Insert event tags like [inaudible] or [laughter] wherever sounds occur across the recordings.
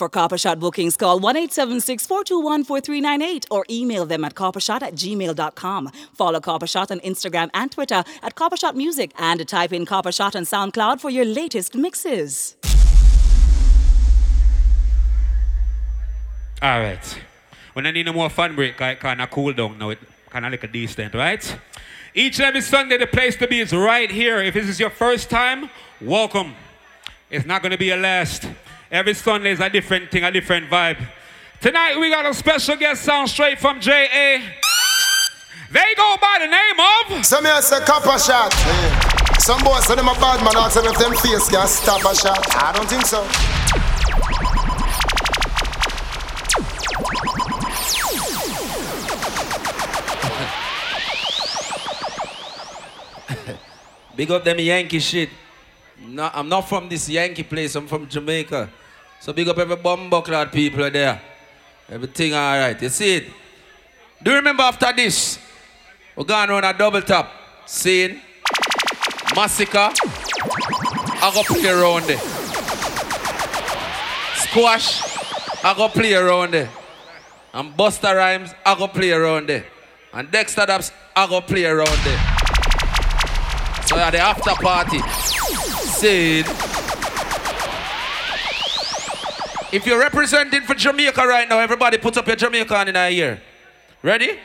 For Copper Shot bookings, call 1 876 421 4398 or email them at coppershot at gmail.com. Follow Copper Shot on Instagram and Twitter at Copper Shot Music and type in Copper Shot on SoundCloud for your latest mixes. All right. When I need no more fun break, I kind of cool down now. It kind of like a decent, right? Each and every Sunday, the place to be is right here. If this is your first time, welcome. It's not going to be your last. Every Sunday is a different thing, a different vibe. Tonight, we got a special guest sound straight from JA. They go by the name of. Some here say copper shot. Yeah. Some boys say them a bad man, ask them if them face can stop a shot. I don't think so. [laughs] Big up them Yankee shit. No, I'm not from this Yankee place, I'm from Jamaica. So big up every bumbuckler people there. Everything alright. You see it? Do you remember after this? We're going on a double tap. Scene. Massacre. I go play around there. Squash. I go play around there. And Busta Rhymes, I go play around there. And Dexta Daps, I go play around there. So at the after party, said, if you're representing for Jamaica right now, everybody put up your Jamaican in our ear. Ready?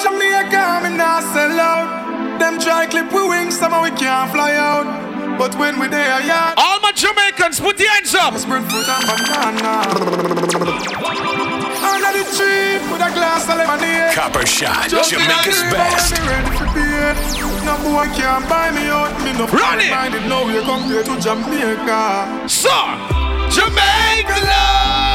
Jamaica, me not sell out. Them try clip we wings, somehow we can't fly out. But when we there, yeah. All my Jamaicans, put your hands up. Spread fruit and banana. Under the tree, with a glass of lemonade. Copper Shot, Just Jamaica's in the river, best. Me ready for. No boy can't buy me out. Me no Run it. minded now. You compare to Jamaica. So, Jamaica love.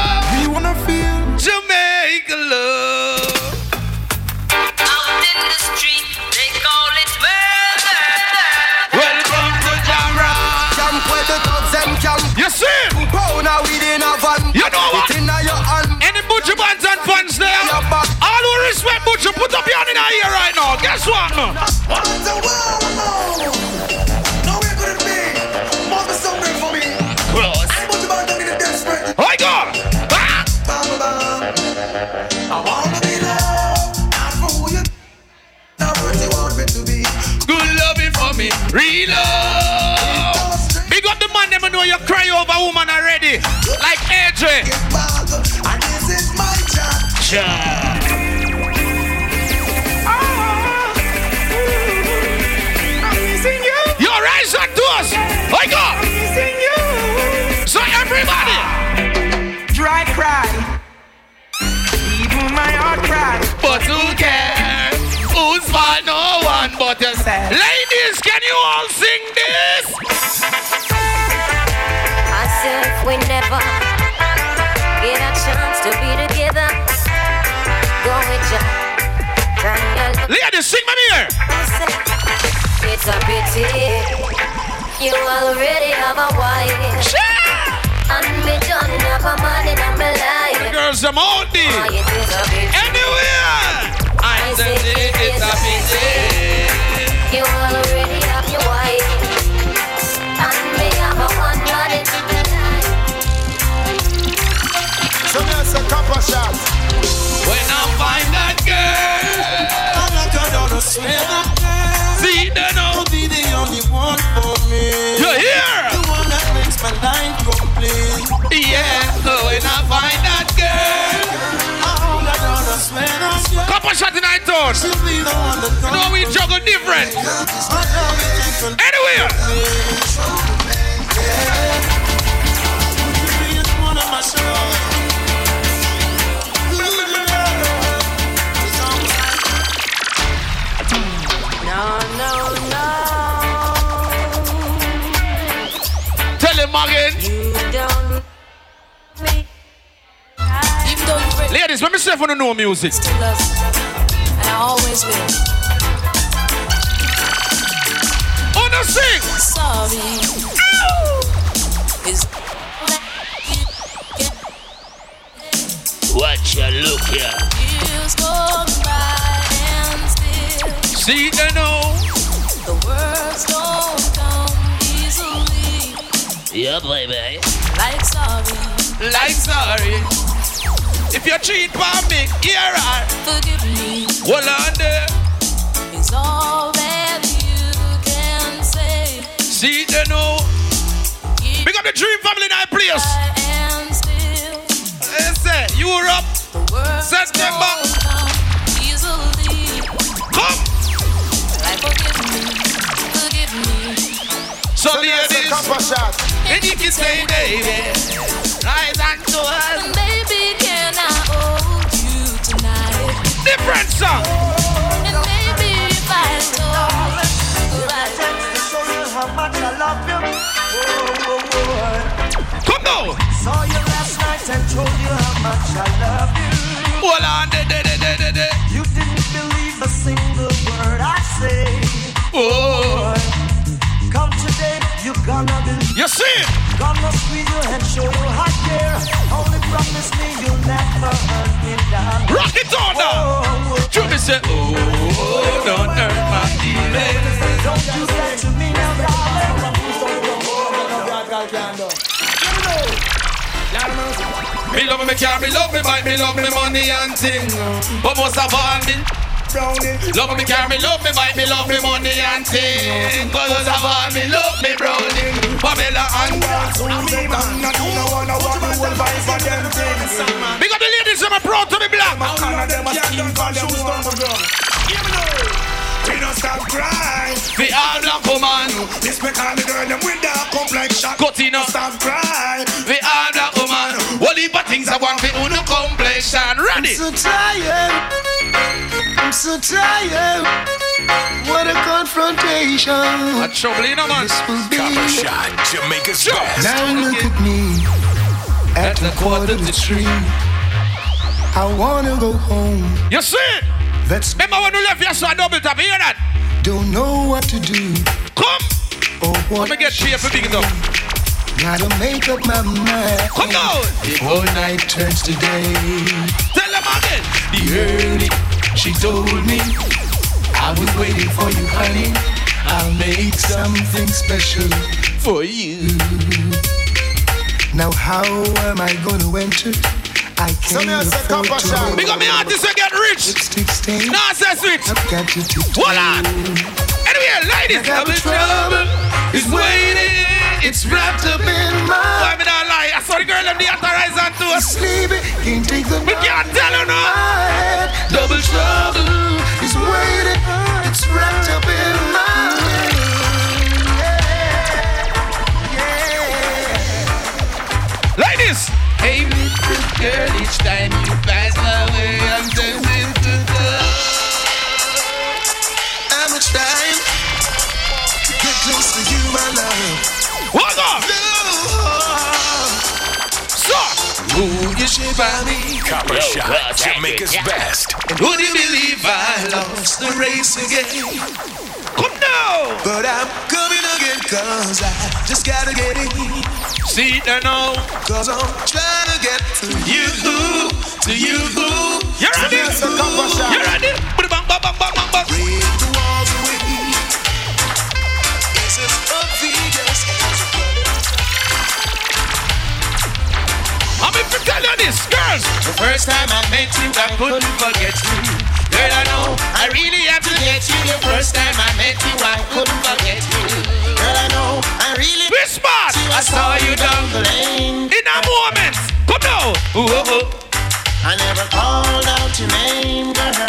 Who you. Not what you want me to be. Good loving for me. Reload. Big up the man, them know you cry over woman already. Like AJ. Get back. And this is my job. You rise up to us. I go. So everybody. Dry cry. Even my heart cry. But who cares? Who's for no one but yourself? Ladies, can you all sing this? I said we never get a chance to be together, go with ya. Try your luck. Ladies, sing me here. It's a pity you already have a wife. And me done have a man in my life. Girls, I'm out Oh, there. it is a pity. Anywhere. I I say it's a pity. You already have your wife. And me have a one man in my life. Some here say copper shot. When I find that girl, I'm not gonna swear that see the couple shot in that You know we juggle different. Anywhere. Tell him again. Ladies, let me say for the know music. still love you. And I always will. On the sing. Sorry. Is Watch your look here. Years gone by and still See they know. the words don't come easily. Yeah, baby. Like sorry, Like sorry. If you cheat for me, here I forgive me Hold on there. is all that you can say. See they know. Years Big up the Dream Family Night Place. by and still They say Europe. the September. don't come easily. Come. Like forgive me, forgive me. So So a ladies, shot. and if you say baby, rise and to us. And baby, Different song. And maybe if I told you show you how much I love you. Come now. Saw you last night and told you how much I love you. Hold on there, there, there, there. You didn't believe a single word I say. Oh. Come today, you gonna believe. You see it? Gonna squeeze you and show you how care. Promise me you'll never hurt me down. Rock it on now. Me say, oh, don't hurt my feelings. don't do that to me now, darling. Me love me car, me love me bike, me love me money and thing. But most of all, me love me car, me love me bike, me love me money and thing. But most of all, me love me browning, Pamela and Big up the ladies, I'm proud to be black. We don't stop crying. The all black woman, This make all the girl them with dark complexion. cut in up. Stop crying. The all black woman, what heap of things I want for uno complexion. Ready? so tired. I'm so tired. What a confrontation. A trouble, you know, man. This will be. Shot Jamaica's best. Now look at me at the quarter to three. I wanna go home. You see it? That's Remember when we left you saw a double tap, you hear that? don't know what to do Come! or what. Let me get paid for big enough. Gotta make up my mind. Come on! Before night turns to day. Tell them again! The early, she told me I was waiting for you, honey. I'll make something special for you. Now how am I gonna enter? I can't afford to shot. hold Big up me artists that get rich! lipstick stain. Nah, say switch! I've got you to Hold on! Anyway, ladies, I got double trouble. trouble is waiting. It's wrapped up in my. Why me not lie? I saw the girl them the authorize on to us. Sleepy, can't take the We can't tell her no. Double trouble is waiting. It's wrapped up in my. Ladies! Hey, little girl, each time you pass my way, I'm tempted Ooh, you should buy me. Copper Yo, Shot well, thank Jamaica's you. best. Would you believe I lost the race again? Come now! But I'm coming again, cause I just gotta get in. See there now. Cause I'm trying to get to you, to you. You ready? There's a copper shot. You ready? Bang, bang, bang, bang, bang, to tell you this, girls. The first time I met you, I couldn't forget you. Girl, I know I really have to get you. The first time I met you, I couldn't forget you. Girl, I know I really smart. I saw you down the lane. In a moment. Come now. Ooh, oh, oh. I never called out your name, girl.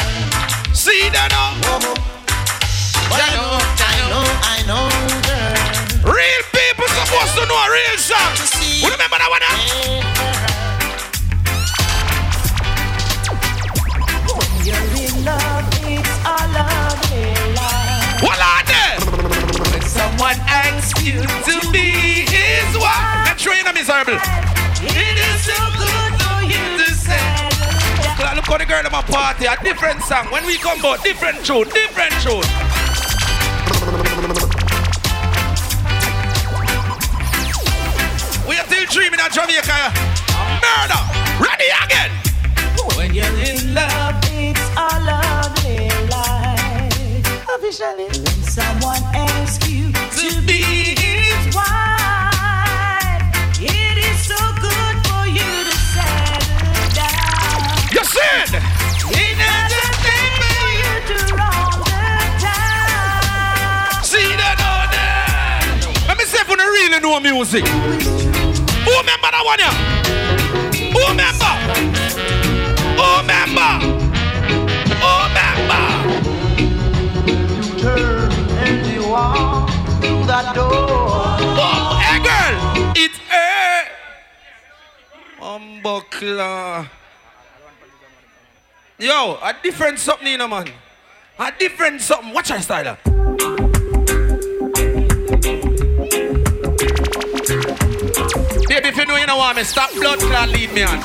See there now. Oh, oh. But I know, I know, I know, girl. Real people supposed to know a real song. You remember that one? Huh? Someone asks you to be his wife. That train is miserable. It is so good for you to say. Look, look how the girl at my party, a different song. When we come out, different tune, different tune. We are still dreaming of Jamaica. Murder! Ready again! When you're in love, it's a lovely life. Officially. When someone asks you you know music. Who remember that one yeah? Who remember? Who remember? Who remember? Turn and you walk through that door. Oh, hey girl. It's a. Umbuckler. Yo, a different something, you know, man. A different something. Watch our style. If you know you don't want me, stop blood clot, lead me on.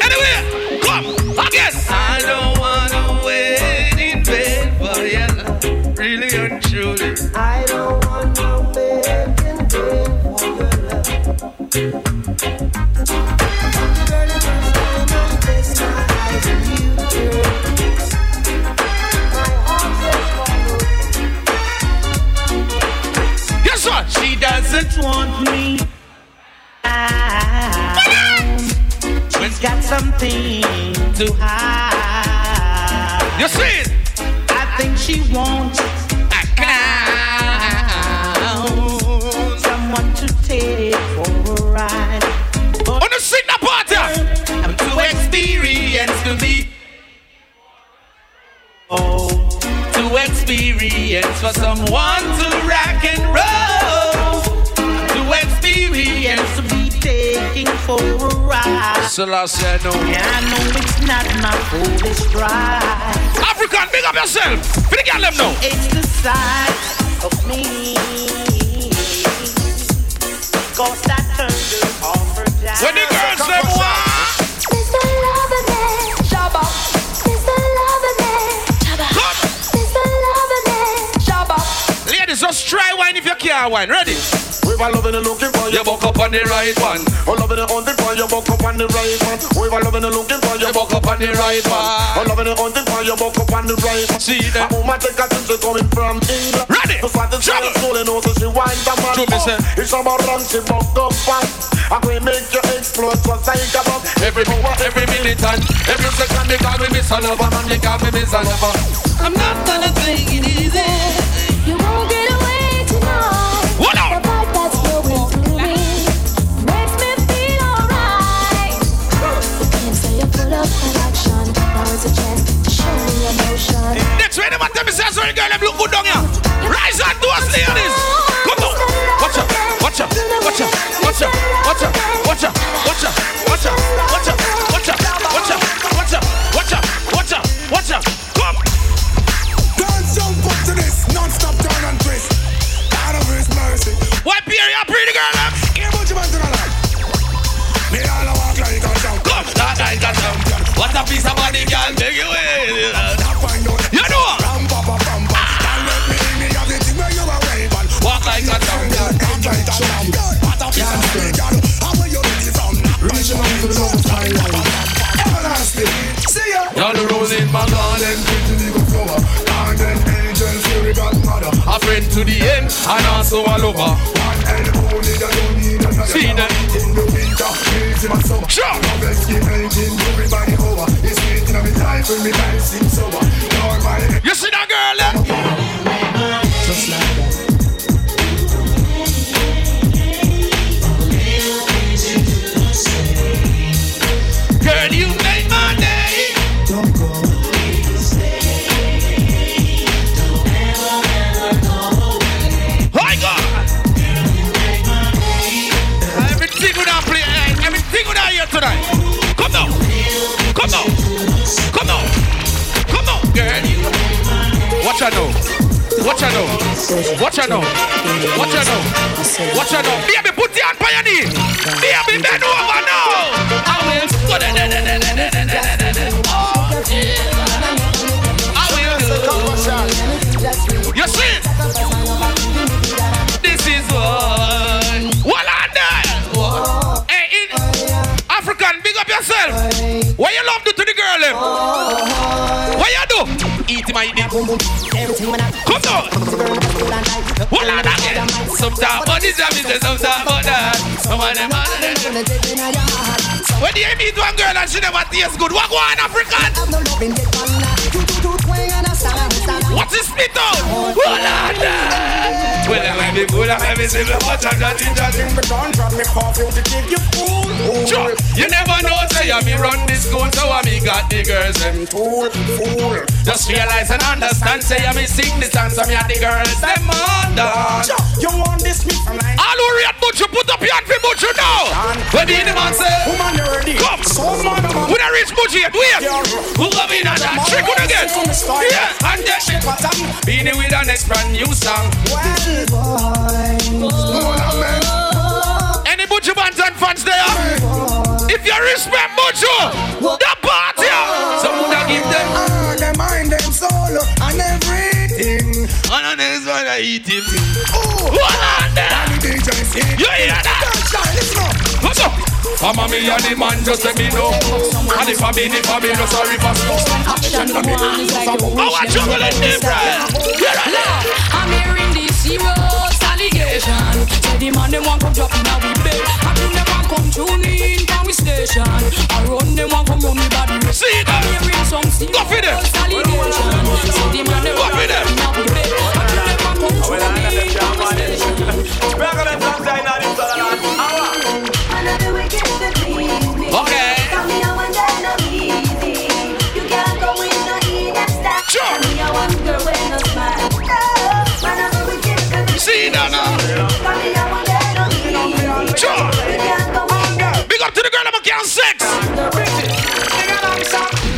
Anyway, come again. I don't wanna wait in bed for your love. Really and truly. I don't want no bed in bed for your love. Girl, time I placed my eyes on you, my heart says. Guess what? She doesn't want me. She's got something to hide. You see it? I think she wants a clown. Someone to take for a ride. Oh, On the sing that part, yeah. I'm too experienced to be. Oh, too experienced for someone Selassie, I know. Yeah, I know it's not my foolish pride. African, big up yourself. For the girl them know. It's the size of me. Cause that turned her off her down. When the girls them want. Mr. Loverman, Shabba. Mr. Loverman, Shabba. Mr. Loverman, Shabba. Ladies, just try wine if you can't wine. Ready? We were loving and looking for You buck up on the right one. Oh, loving and hunting for you, buck up on the right one. We were loving and looking for you, You buck up on the right one. loving and hunting for you, buck up on the right one. See them. A woman take a trip, she coming from England. Ready? To satisfy Trouble. the soul, and also she winds a man. Do me say. Oh, It's about run, she buck up fast. I'm going to make you explode, just like a bomb. Every hour, every minute, and every second, they call me Miss Lover, man, they call me Miss Lover. I'm not gonna take it easy. You won't get away tonight. Hold on. Next, when them tell me say sorry, girl, them look good down here. Rise and do us, ladies. Come on. Watch out, watch out, watch out, watch out, watch out, watch out, watch out, watch out, watch out, watch out, watch out, watch out, watch out, watch out, watch out. Come. Dance jump up to this, non-stop turn and twist. God of His mercy. Why Pierre, you pretty girl, them? Here, what you man to the light? Me all a walk like a champion. Come, that like a champion. What a piece of body, girl, take it away. Now find out. You in, you waving. Walk like a champion. To the rose in my garden. Pretty little flower. Fairy godmother. A friend to the end, and also a lover. One and only, you don't need another. See that? In the winter, my summer. Sure. Life when me life seems sober. Lord, my You see that girl, eh? Watch out now. Watch out now. Watch out now. Watch out now. Baby, put your hand on your knee. Baby, bend over now. I will. Oh, yeah. I will. You see? Yourself. What you love do to the girl, them? What you do? eat eat him. Come on. What are that? Some talk about this, and me say some talk about that. Some of them, of them. When you meet one girl and she never tastes good, what go on, African? What's this spit out? What are that? Well, I may be good, I may be silver, but I'm not in that thing. Sure. You never know, say I me run this school, so I me got the girls them fool, fool. Just realize and understand, say I me sing the song, so me and the girls them under. You want this me from like All who read Butcher, put up your hand for Butcher now. When the man say, Woman, you ready? come. So man, man. When I reach Butcher, wait. Who in and that trick with again? Yeah, and then shit. Beenie with the next brand new song. Any Butcher bands and fans there? If you respect Butcher, the party. Someone that give them. Ah, they mind them soul and everything. And on this one, I eat him. Oh, What on there? and the DJ say, You hear that? Shine, listen up. What's up? Come on, me and the man just let me know. And if I be the family, no sorry for Action the one is like a I want you to let them I'm hearing this serious allegation. Say the man them want come drop in our bed. I think them want come tune in from we station. I run them want come run me body. See that? I'm hearing some Go for them. serious allegation. Say the man them Go want for them. come in our bed. I think them want come tune in from we station. Okay. Sure. Big up to the girl I'm a sex.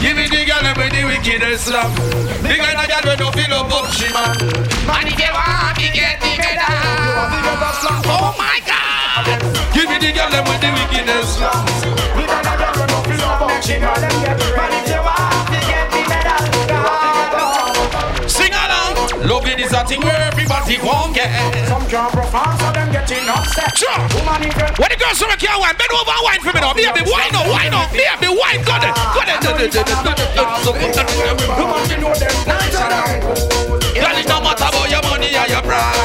Give me the girl with the wickedest love. The girl that got no feel up up she man. And if you want to get the better. Oh my God. Give me the girl with the wickedest love. Sing along. Loving is a thing where everybody won't get. Some can't perform, so them getting upset. Sure. Woman, if you When the girls from can't wine, bend over wine for me now. Baby, wine up, wine up. Baby, wine. Go there. Go there. Go there. Go there. woman, you know them night and night. Girl, it no matter about your money or your pride.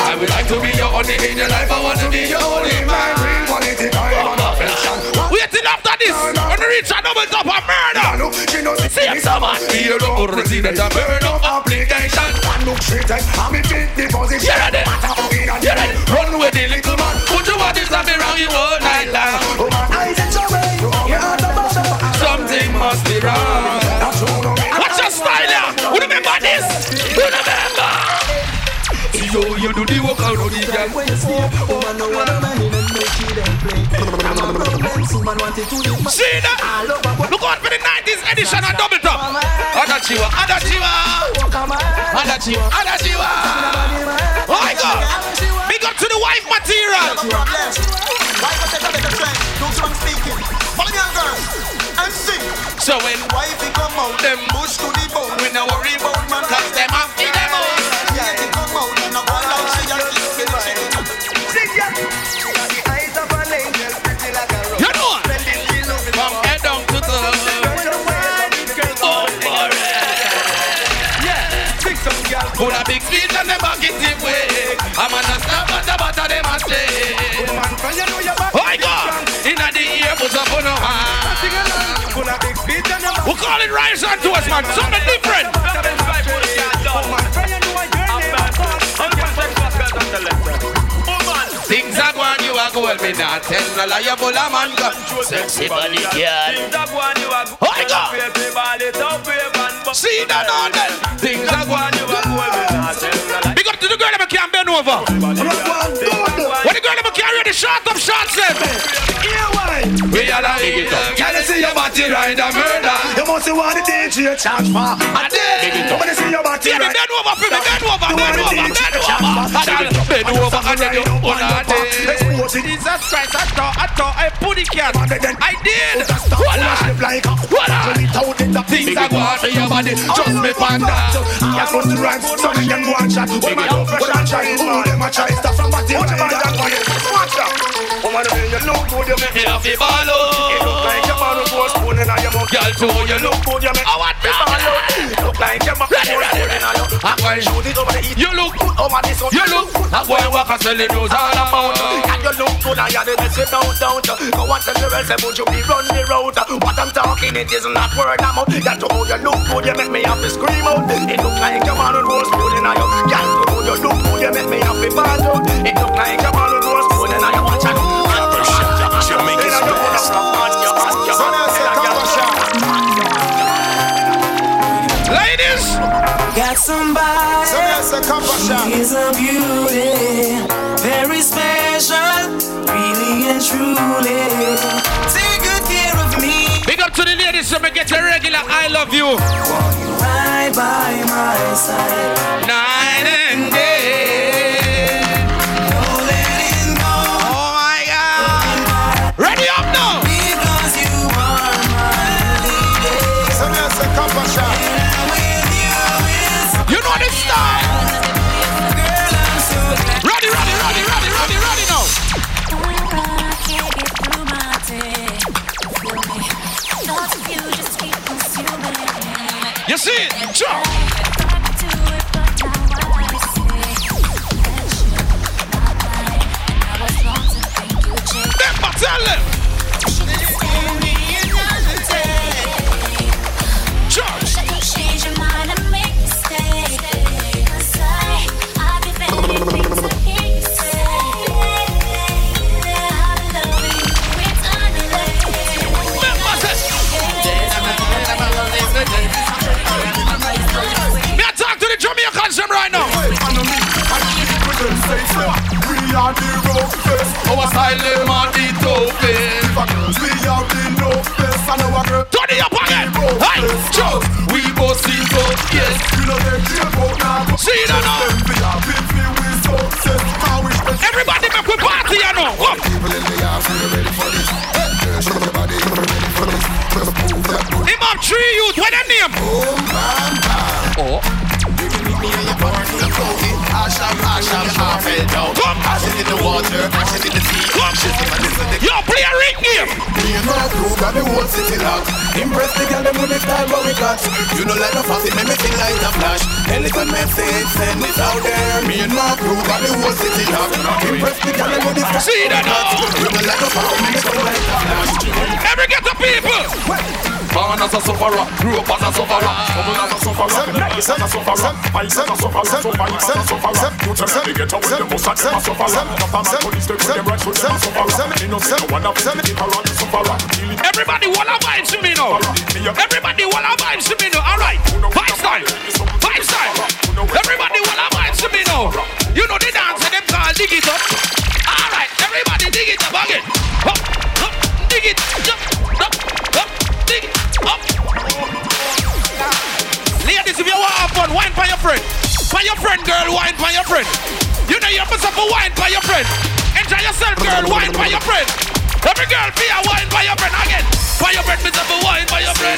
I would like to be your only in your life. I want to be your only man. When we reach a double top of murder. Look, she knows it's See if someone feel the original the burn up application. One look straight and I'm in the position. You're ready. Matter how big and You're ready. Run with the little man. Put your body slam me round you all night long. Woman, I said so way. You are the boss of. Something must be wrong. That's who know me. What's your style here? Who remember this? Who remember? Yo, you do the work, I'll the girl. When you see a woman, no one man woman wanted to live. See that? Look out for the 90s edition of Double Top. Adachiwa, Adachiwa. Adachiwa, Adachiwa. Oh my God. Big up to the wife material. So when Wifey come out, them push to the bone. we no worry about man, cause them have rise and toast, man. Something different. Woman, for you know your name. Things are going, you are going, me not tell no lie, you full of man. gun. Sexy body girl. Oh my God! See that on them. Things are going, you are going. Big up to the girl that can't bend over. When the girl that can't ready, short up shots them. We are like, can you see your body ride a murder? You must want the DJ charge for. I did. When you see your body Yeah, me right. bend over, for me bend over, bend over, bend over. And then bend over, and then you on a day. Jesus Christ, I thought, I thought I put it cat. I did. Voila. like a Voila. Things are going for your body, just me panda. I put the rhymes, so they can go and chat. When my love fresh and shine, who them a try stuff from body. Watch my dad for you. Watch out. Woman, when you look good, you make Me the ball, oh. it look like your man who goes spoon in your mouth. Girl, to how you look good, you make I want me fall out. Oh. Look like you must be holding on you. I'm going to shoot it over the heat. You look good over this one. You look That boy walk a selling news all about And you look good and you're the best you don't, don't. Go and tell the rest of you be run the road? What I'm talking it is not word I'm out. Girl, to how you look good, you make me have to scream out. It look like you're on a rose pulling on you Girl, to how you look good, you make me to ball out. It look like you're on a rose pulling on you Watch out. Jamaica's best. Ladies! Got somebody She is a beauty Very special Really and truly. Take good care of me. Big up to the ladies so get a regular I love you. Right by my side. Night and Jump are the roughest. Our style them are the toughest We are the roughest. And our girl. Turn it up again Hey, jump We both sing up, yes We know they care about now. See you now We are we will success. How we spend Everybody make we party you know Come People in the house, we ready for this. Show your body, you ready for this. Just move that booty. Him up three youth, what them name? Boom, bam, bam. Oh Come Ashes in the water, ashes in the sea. Ashes in the Yo, play a ring game Me and my crew got the whole city locked. Impress the girl them with the style what we got. You know like no fussy, make me feel like a flash. Elephant message, send it out there. Me and my crew got the whole city locked. Impress the girl them with the style. See that now You know like no fussy, make me feel like a flash. Every get the people Born as a sufferer, grew up as a sufferer, bubble as a sufferer, life as a sufferer, fight as a sufferer, survive as a sufferer. You tell me get away, the most of them a sufferer. Papa man police take them right foot, them a sufferer. Me no say no one of them it around the sufferer. Dealing Everybody wanna vibes to me now. Everybody wanna vibes to me now. Alright, vibes time Vibes time Everybody wanna vibes to me now. You know the dance and them call dig it up. Alright, everybody dig it up again. Up, up, dig it up, up, up, dig it up. Ladies, if you want to have fun, wine for your friend. For your friend, girl, wine for your friend. You know you're supposed to wine by your friend. Enjoy yourself, girl, wine by your friend. Every girl be a wine by your friend again. For your friend, Mr. For wine for your friend.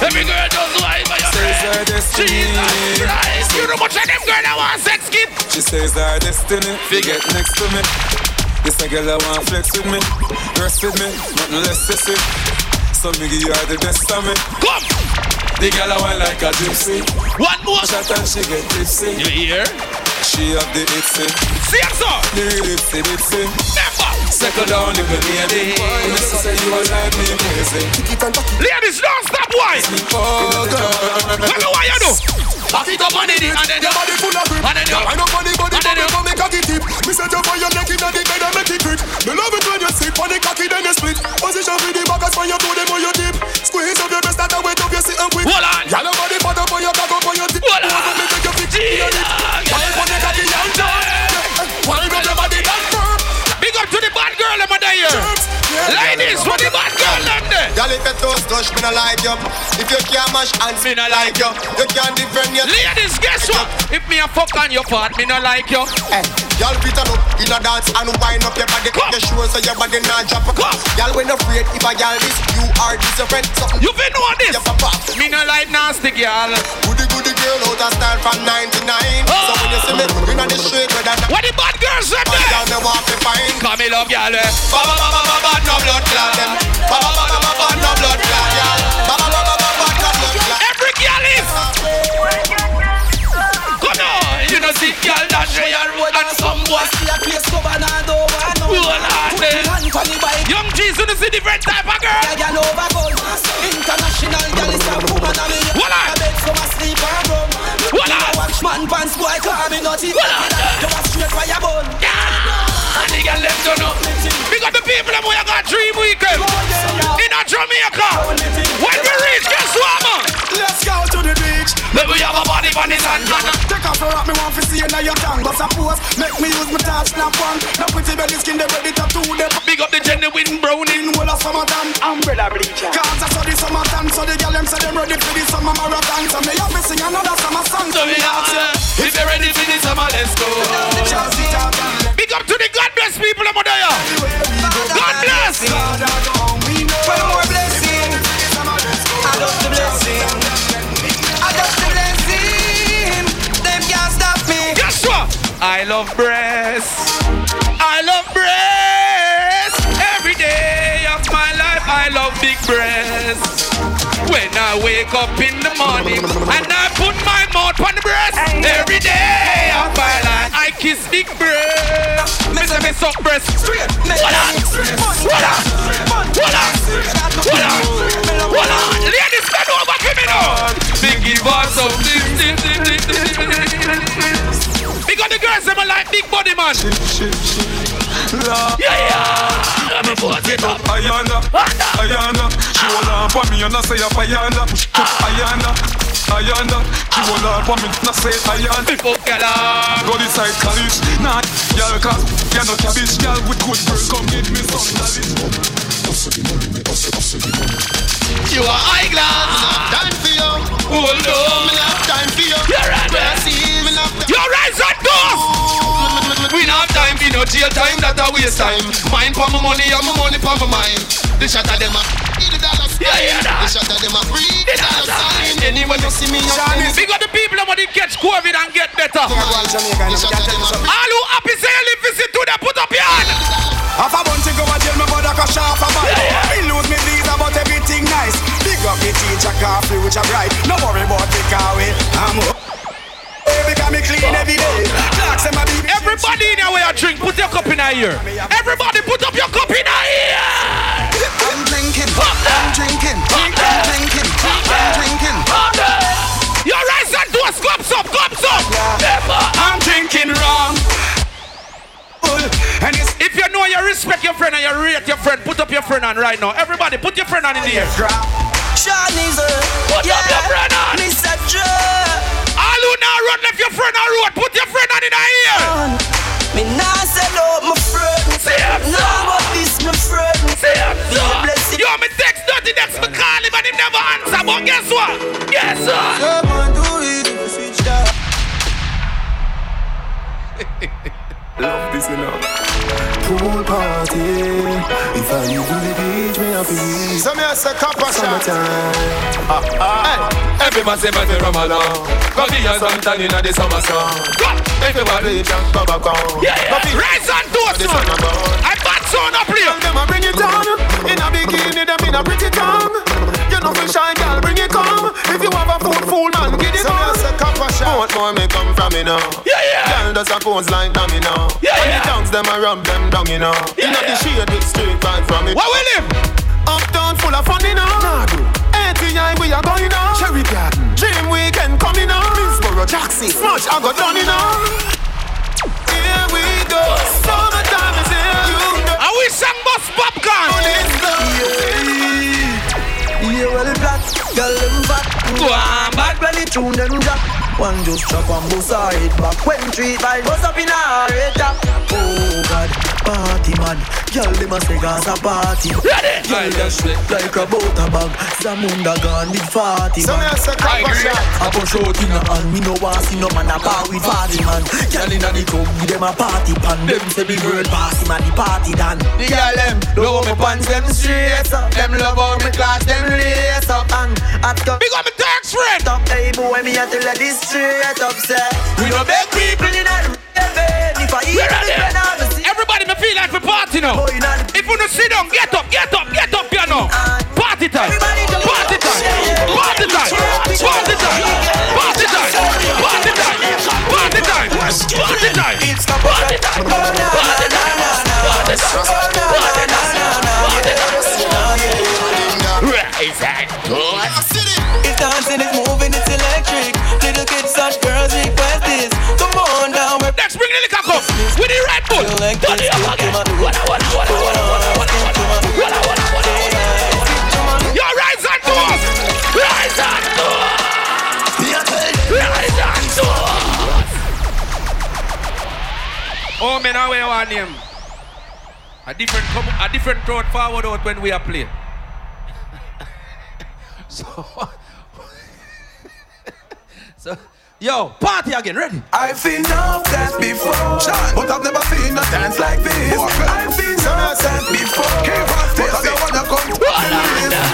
Every girl does wine by your friend. Jesus Christ. You know much of them girl that want sex kid. She says our destiny, fi get next to me. This a girl that want flex with me, rest with me, nothing less sissy. So me give you the best of me. Come. The girl I want like a gypsy. One more. Shot and she get tipsy. You hear? She have the itsy. See you, sir. The real itsy bitsy. Never. Settle down, little lady. Unless I say you are like me crazy. Ladies, don't stop wine. Oh, God. What do I do? Back it up on it, and then your body full of grip. And then you- Wind up on the body, and then bubble, you- come make cocky tip. Me set you for your neck inna the bed and make it grip. Me love it when you sit on the cocky, then you split. Position for the back as when you do them when you dip. Squeeze up your breast and wet up your sit and quit. Hold on. Y'all your body fat up on your cock up on your tip. Hold on. Pose up, me there. Ladies, what the bad girl them there. Girl, if you toast touch, me no like you. If you can't mash hands, me no like you. You can't defend your. Ladies, guess what? If me a fuck on your part, me no like you. Hey, y'all on up in a dance and wind up your body. Come. Your shoes so your body not drop. Y'all when afraid if I y'all this, you are this your friend. Something You been know this? Me no like nasty goody real out of style from 99. Oh. So when you see me in the street with. What the bad girls said there? Want to find. Come me love y'all. Ba ba ba ba ba no blood clot them. Ba ba ba ba ba no blood clot y'all. Ba ba ba ba ba no blood clot. Every girl is. Come on, you know see girl that real road and some boy see a place go banana see different type of girl. Yeah, girl. International watch man pants boy call me. Hold on. You a straight fire bun. And the girl them don't know. Up the people them who you got dream weekend oh, in a Jamaica. When we reach, guess what, man? Let's go to the. Let me have a body on the sand. Take off your rock, me want to see you now your tongue. But suppose, make me use my touch, snap one. Now pretty belly skin, they ready to do them. Big up the genuine browning. In whole of summertime. Umbrella bleacher. Cause I saw the summertime, so the girl them say them ready for the summer marathon. So me have to sing another summer song. So me ask you, if you're ready for the summer, let's go. Big up to the God bless people of Modaya. God bless. One more I love breasts. I love breasts. Every day of my life, I love big breasts. When I wake up in the morning and I put my mouth on the breast, every day of my life, I kiss big breasts. Me say me suck breasts. What up? What up? What up? What up? What up? Ladies, bend over for me now. Biggie boss of Because the girls them a like big body man. Yeah, yeah. Let me put it up. Ayanda, Ayanda, she for me and I say up Ayanda, Ayanda, Ayanda, she for me and I say Ayanda. People get up. Ah. Go this side college, nah, y'all cause you're not cabbage, y'all with good girl, come give me some knowledge. You are eyeglass. Time for you. Hold on. Me have time for you. You're right. Grassy, me have time. Your rise and doors. We not have time for no jail time, that a waste time. Mine for my money and my money for my mind. The shot of them a the dollar sign. Yeah, yeah, that. The shot of them a free The dollar dollar sign. Anyway, you see me, you up the people that want to catch COVID and get better. The shot of them a free. All who happy say you live visit to them, put up your hand. Half a bunch go a jail, my brother can sharp a bite. Me lose me visa, but everything nice. Big up the teacher, which are bright. No worry about the car way. Eh, I'm up. Baby, me clean every day. Clocks and my baby. Everybody in here where you drink, put your cup in here. Everybody put up your cup in here. I'm drinking. I'm drinking. I'm drinking. I'm drinking. Your rise and doors, cups up, cups up. I'm drinking wrong. And it's If you know you respect your friend and you rate your friend, put up your friend on right now. Everybody, put your friend on in the air. A Put up your friend on. Mr. Joe. All who now run left your friend on road, put your friend on in the ear. Me nah sell out my friend. See him, but this my friend. See him, Be son. a blessing. Yo, me text dirty next, me call him and him never answer. But guess what? Yes, sir. Come do it. Switch that. love this enough. Pool party. If I leave to the beach, me have to leave. So me a say copper shot. Summertime. Ah, ah. Everybody say better rum along. Go be a suntan in the summer sun. Everybody jump, go back on. Yeah, yeah. Rise and doors, This son. I bad sound up here. Them a bring it on mm-hmm. In a bikini, them in a pretty tongue You know fi shy girl, bring it come If you have a fool, fool man, get it So me a on say copper shot. What more me come from, you know Yeah, yeah. Girl does a pose like dummy now Yeah, And yeah. the tongues, them a rub them down, you know Yeah, Inna the yeah. shade with straight vibe from it Where we live? Uptown full of fun, you know. Nah, do. ATI, we are going on Cherry Garden. Dream Weekend coming on Middlesboro, Jackson. Smash, I got done, you know. Here we go. Summertime is here. You know. And we sang bus popcorn. Yeah, well, black, girl, them fat. Go on, Bad. Belly tune them drop. One just chop and bust her head back. When three by bust up in her head top. Oh God, party man. Girl, them a say Gaza party. Ready? Girl, them sweat like a butter bag. Zamunda gone with party So me man. a say copper shot. I push out in her hand, me no want see no man a bar with party man. Girl inna the club, give them a party pan. Them say big word pass him at the party done. The girl them love me pants them straight uh. up. Them love how me class them lace up and at come. Big up my tax friend. Stop, hey boy, me a tell you this straight up, say We no beg people in that heaven eh? If I eat We're the ready. bread, I will see Everybody, me feel like we party now. Boy, in that If you don't sit down, get up, get up, get up, you know. Party time. Everybody jump Party up. time. Party time. Party time. Party time. Party time. Party time. Party time. It's the Party time. Oh, party time. Oh, party time. Party time. Party time. rise and toast. It's dancing, it's moving, it's electric. Cash girls request this. Come on. Next, bring the liquor cup with the Red Bull. Don't you forget. What I want, what I want, what I want, to us. To us. To us. Oh, man, I wear one name. A different, a different throat forward out when we are playing. so yo, party again, ready? I've seen enough dance before, but I've never seen a dance like this. I've seen enough dance before, but I don't wanna come to this.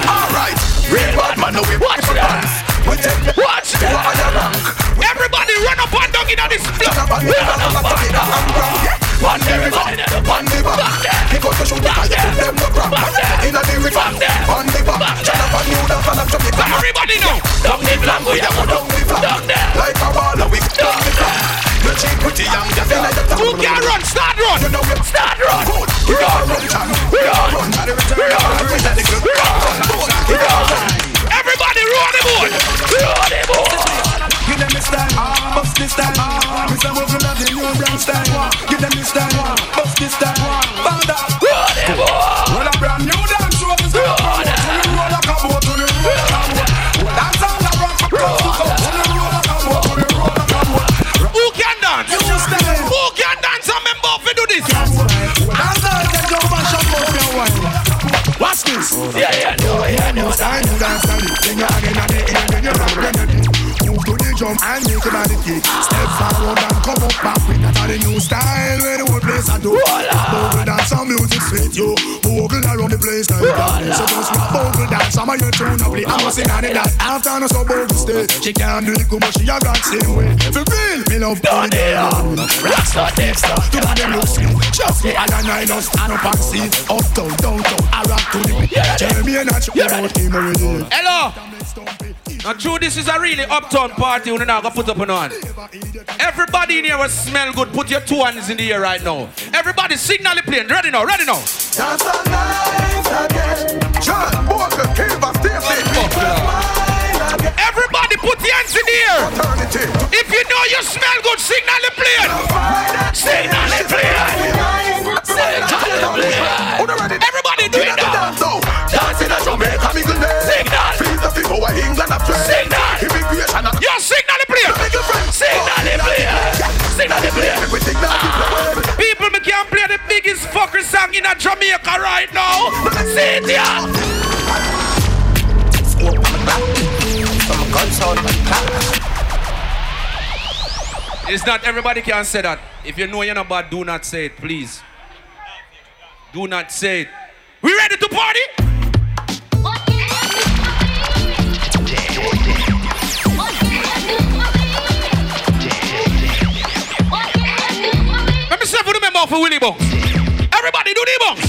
Alright, real bad man, no we watch dance. We take the Watch higher rank. Everybody run up and down in this Run up and down, run up and down, one the river, one the bar He goes to shoot the guy, them no grammar In a lyric, one the bar Turn up a new dance and I'm Jamaica Everybody know, down the flam, we a go down the flam Like a ball, we go down the flam You cheat pretty young, just in a yata Who can run? Start run! You know it, start run! We all run, we all run We all run, we all run, we all run Everybody roll the board, roll the board. Give them this time, bust this time. Miss a move love the new brand style. Give them this time, bust this time. Found out. And make your body kick. Step forward and come up back with that a new style where the whole place I do. Vocal dance and music sweet you. Vocal around the place like that. So just rock vocal dance. I'm a your tune up. I'm a sing on it that. After no so vocal stay. She can't do it good but she a got same way. For real, me love Done it. Rockstar, Dexta. to the them look sweet. Just me and I know stand up and see. Uptown, downtown, I rock to the beat. Jeremy and I chat about him already. Hello. Now, true, this is a really uptown party. We're not gonna put up an on. Everybody in here will smell good. Put your two hands in the air right now. Everybody, signal the plane. Ready now, ready now. Dance all night again. John Walker, Kiva, Stacey. Everybody, put your hands in the air. If you know you smell good, signal the plane. Signal the plane. Signal the plane. Everybody, do it signal the plane. make your friends. Signal the plane. Signal the plane. We signal the plane. People, me can't play the biggest fucker song in a Jamaica right now. See it. It's not everybody can say that. If you know you're not bad, do not say it, please. Do not say it. We ready to party? Say for the Willie Bounce. Everybody do the bones.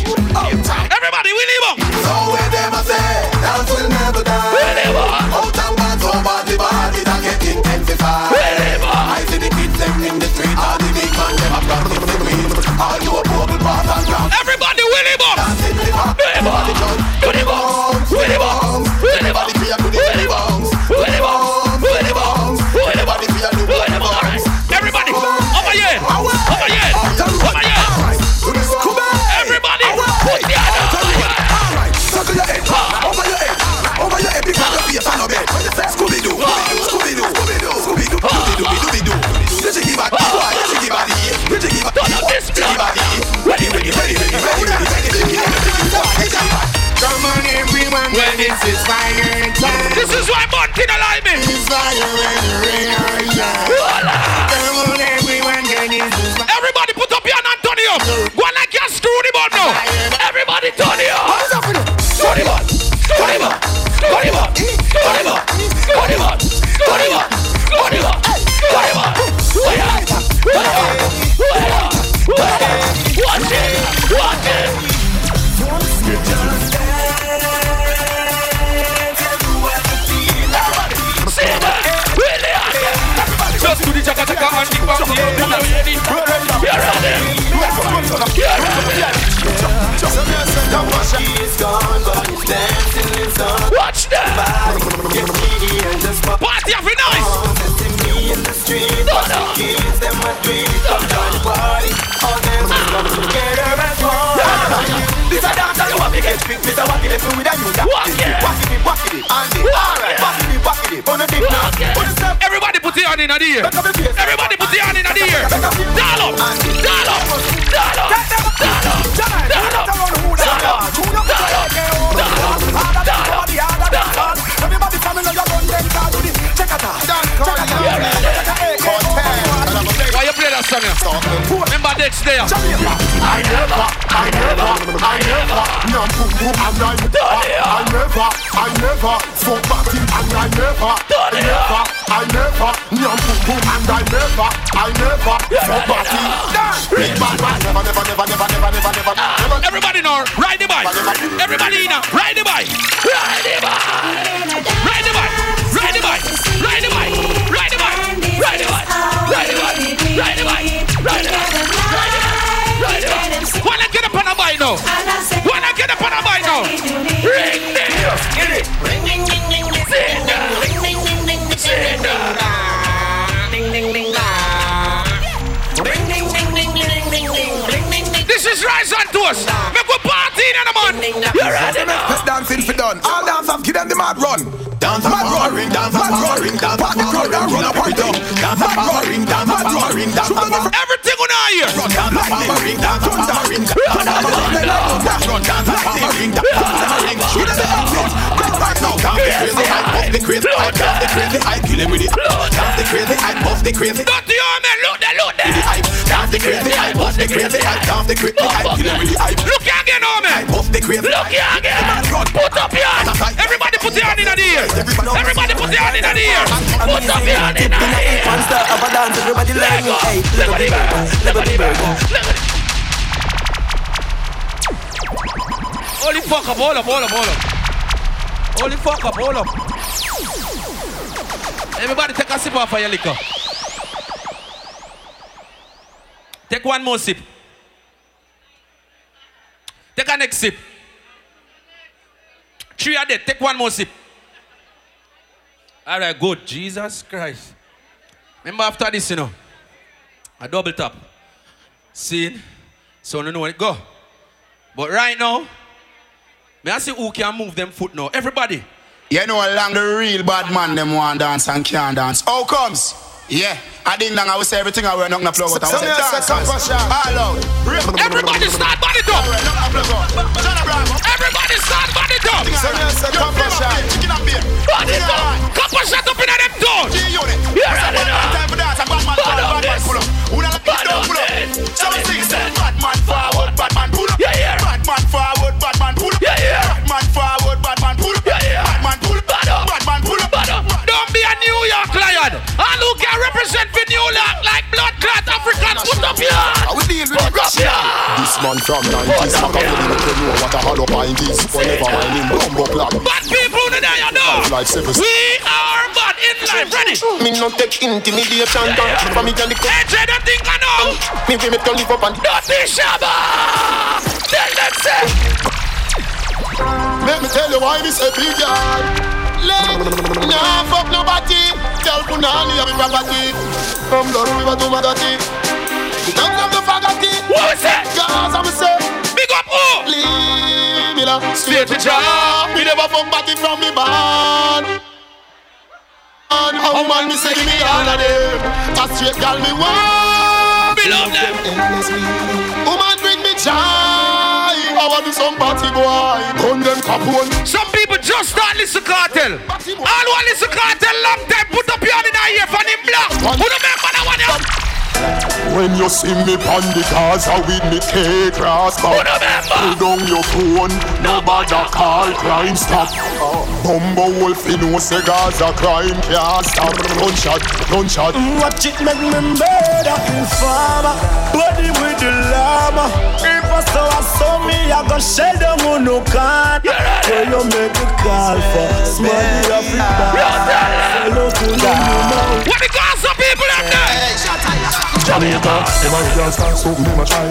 Everybody Willie Bounce. So where them a say, dance will never die. Out and back, so body body that get intensified. I see the kids them in the street, all the big man them a practice the weed. All you a bubble bath and ground. Everybody Willie Bounce. Dance in the back, everybody jump. Come on well, this is fire time. This is why me. This is fire Come on everyone, fire. Everybody put up your hand, Antonio. Go on like you're screwed on now. Everybody turn your up. Turn him on. it up with a new jack. Walk it, walk it, walk it, and it. Alright, walk it, walk it, on the dick now. Put it up. Everybody put your hand in the air. Everybody put your hand in the air. Doll up, doll up, doll up, doll up, doll up, doll up, doll up. Why you song? yeah? Remember Dex there. I never, I never, I never, no boom boom, and I never, I never, I never, fuck party, and I never, I never, I never, no boom boom, and I never, I never, fuck party. Big bad man, never, never, never, never, never, never, never, never. Everybody know, ride the bike. Everybody in, ride the bike. Ride the bike. Ride the bike. Ride the bike. Ride the bike. Ride the bike. Ride the bike. Ride bike. Ride bike. Ride the. Wanna get up on a bike now? Wanna get up on a bike now? Ring the Get it. Rise on Toast. Make we party in the man. You ready now? Let's dancing for done. All dance off, give them the mad run. Dance mad roaring, dance mad roaring, dance mad roaring, dance run up and down. Dance mad roaring, dance mad roaring, dance mad Everything on our ear. Dance mad roaring, dance mad roaring, dance mad roaring, dance mad roaring, dance mad roaring. Shoot the run. Right now, dance the crazy hype, puff the crazy hype, dance the crazy hype, kill him with it. Dance the crazy hype, puff the crazy. Got the arm and look there, look there. Dance the crazy hype, puff the crazy hype, dance the crazy hype, kill him with the hype. Look here again, arm. Puff the crazy. Look here again. Put up your hand. Everybody put your hand in the ear. Everybody put your hand in the ear. Put up your hand in the ear. One step up and dance, everybody like me. Hey, level the the burger. Holy fuck up, hold up, hold up, hold up. Holy fuck up, hold up. Everybody take a sip off of your liquor. Take one more sip. Take a next sip. Three are dead. Take one more sip. All right, good. Jesus Christ. Remember after this, you know, a double tap. See? So no, it go. But right now, may I see who can move them foot now. Everybody. You know how long the real bad man them want dance and can't dance. How comes? Yeah, I ding dong, I will say everything I wear, not gonna plug out. I will say dance, all ah, out. Everybody start body top. Everybody start body top. Body top. Couple shot up in them toes. You ready now? Bad on this. Bad on this. Seven, six, seven. Bad man forward, bad man pull up. Yeah, yeah. Bad man forward, yeah. Bad man forward, bad man pull up. Yeah, yeah. Bad man pull. Bad up. Bad man pull. Bad up. Don't be a New York lion. All who can represent for New York like blood clot Africans, put up your hand. I will deal with Put it. up your hand. This man from 90s, I can really make you know what a hollow pint is. Whenever I'm in bumbo clock. Bad people today, you know. We are bad in life. Ready? Me no take intimidation Yeah, yeah. For me can the Hey, don't think I know. Me we make you live up and Don't be shabba. Tell them say. Let me tell you why this a big girl. Let nah fuck nobody. Tell Punani I'm property. From the river to Magati. The tongues of the fagati. What was that? Cause I'm say. Big up who? Leave me now. Straight to job. Me never fuck body from me man. And a woman me say me all of them. A straight girl me want. Me love them. Endlessly. Woman bring me joy. To some party boy. Capone. Some people just start listen Kartel. All who listen Kartel long time put up your hand in the ear for them black. Who remember that one? Yeah? When you see me pon the Gaza with me K-class Who back. Remember? Pull down your phone, nobody call crime stop. Bumbo wolf, you know say Gaza crime can't stop. Gunshot, gunshot Watch it make me murder informer Body with the llama. If I saw I saw me I go shell them who no can Where you make a call for Smarty Africa Hello to them you know What the Gaza people them there? Jamaica, them a real star, something them a try.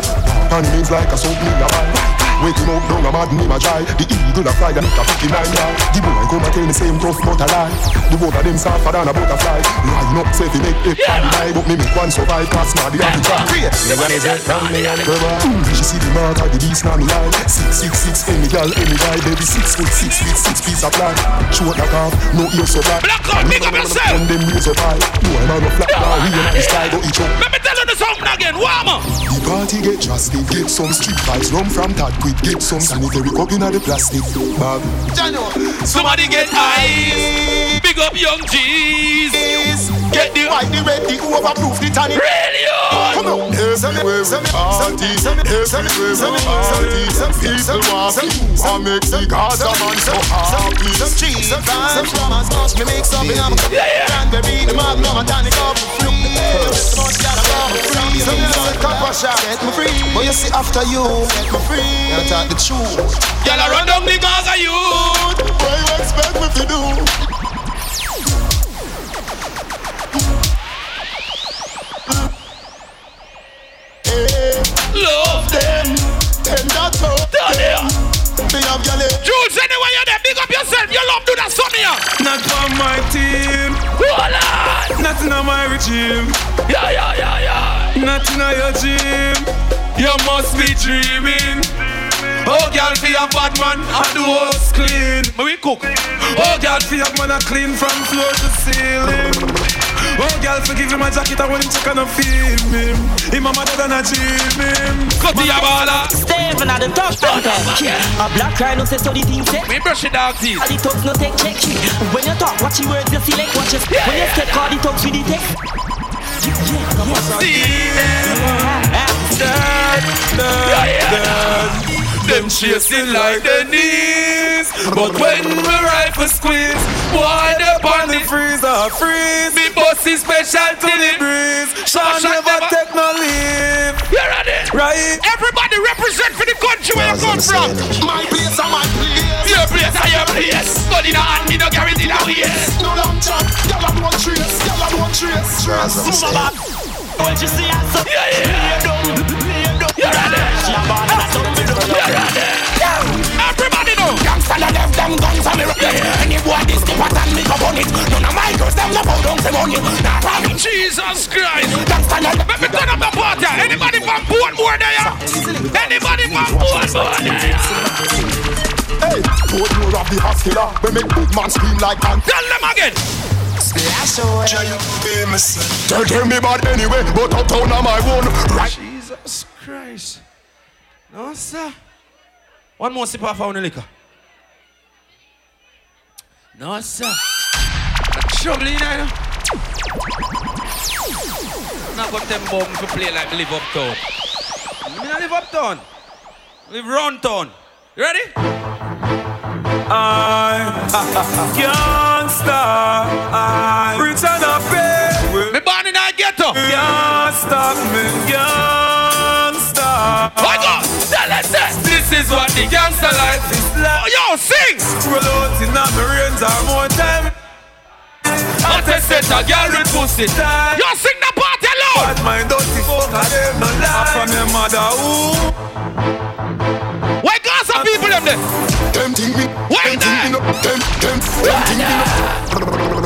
And means like a something in a buy. Waiting up down a mad name a try. The eagle a fly and it a pick in nine yard. The boy come and tell the same tough but a lie. The both of them softer than a butterfly. Line up, say fi make it yeah. lie, but me make one survive. Cause now the have to try. The one is it from me and Mm, She see the mark of the beast now me eye. Six six six any girl any guy. Baby six foot six feet six piece of fly. Short like half, no ear so black. Black out, big up yourself. And them ears so high. No I'm on a flat now. We in the sky but each up. Tell you the song again. Warmer. The party get drastic, get some street vibes, rum from that quick, get some sanitary cup in the plastic bag. Somebody get ice. Big up young G's. Get the white, the red, the overproof, the tannic. Radio. Come on, here's a way, some party, some here's a way, some party, some people walking, some make the Gaza man so happy. Some cheese, some fans, some flowers, much me mix up in a cranberry, the magnum, and tonic up for free. Much gotta go free. Some music, copper shot, get me free. But you see after you, get me free. You talk the truth. Y'all run down the Gaza youth. What you expect me to do? Me have gyal. Jules, anyway you're there, big up yourself. You love do that song here. Not on my team. Not in my regime. Yeah, yeah, yeah, yeah. Nothing on your gym. You must be dreaming. Oh, girl, for your bad man, and the house clean. But we cook. Oh, girl, for your man, I clean from floor to ceiling. Oh, girl, forgive him my jacket, I want him to kind of feel him. Him a mother than a dream him. Cut the baller. Steven at the top A black rhino says so the thing say. Me brush it dog teeth. And the thugs no take check When you talk, watch your words, you select Watch your When you step, call the thugs with the text. Them chasing like the knees But when my rifle squeeze Boy, they on the freezer freeze Me bossy special to the breeze Sean never take no leave You ready? Right Everybody represent for the country where you come from. My place and my place. Your place and your place. Gun in a hand, me no guarantee that we yes. No long chat, gyal a don't trace, gyal a don't trace. Move a back. When you see us up Yeah, yeah. You're ready know. Gangsta na them, guns on me rocket Any boy this the pattern me go on it None of my girls them no bow down to money Nah problem Jesus Christ. Gangsta na Let me turn up the party. Anybody from Portmore there? Anybody from Portmore there? Hey, put more of the hospital. We make big man scream like an. Tell them again. Tell tell me bad anyway, but uptown am my own. Right. Jesus Christ. No, sir. One more sip of our liquor. No, sir. Trouble in there. Not got them bum to play like live uptown. Me not live uptown. Live round town. You ready? I I This is what the gangster life is Oh, like. yo, sing. Roll out in the me rains or more time. I test set a girl with pussy tight. Yo, sing the party loud. Bad mind dirty fuck, I them no lie. From your mother, ooh. Why Gaza people them there? Them think me. Why Them think me no. Them them them think me.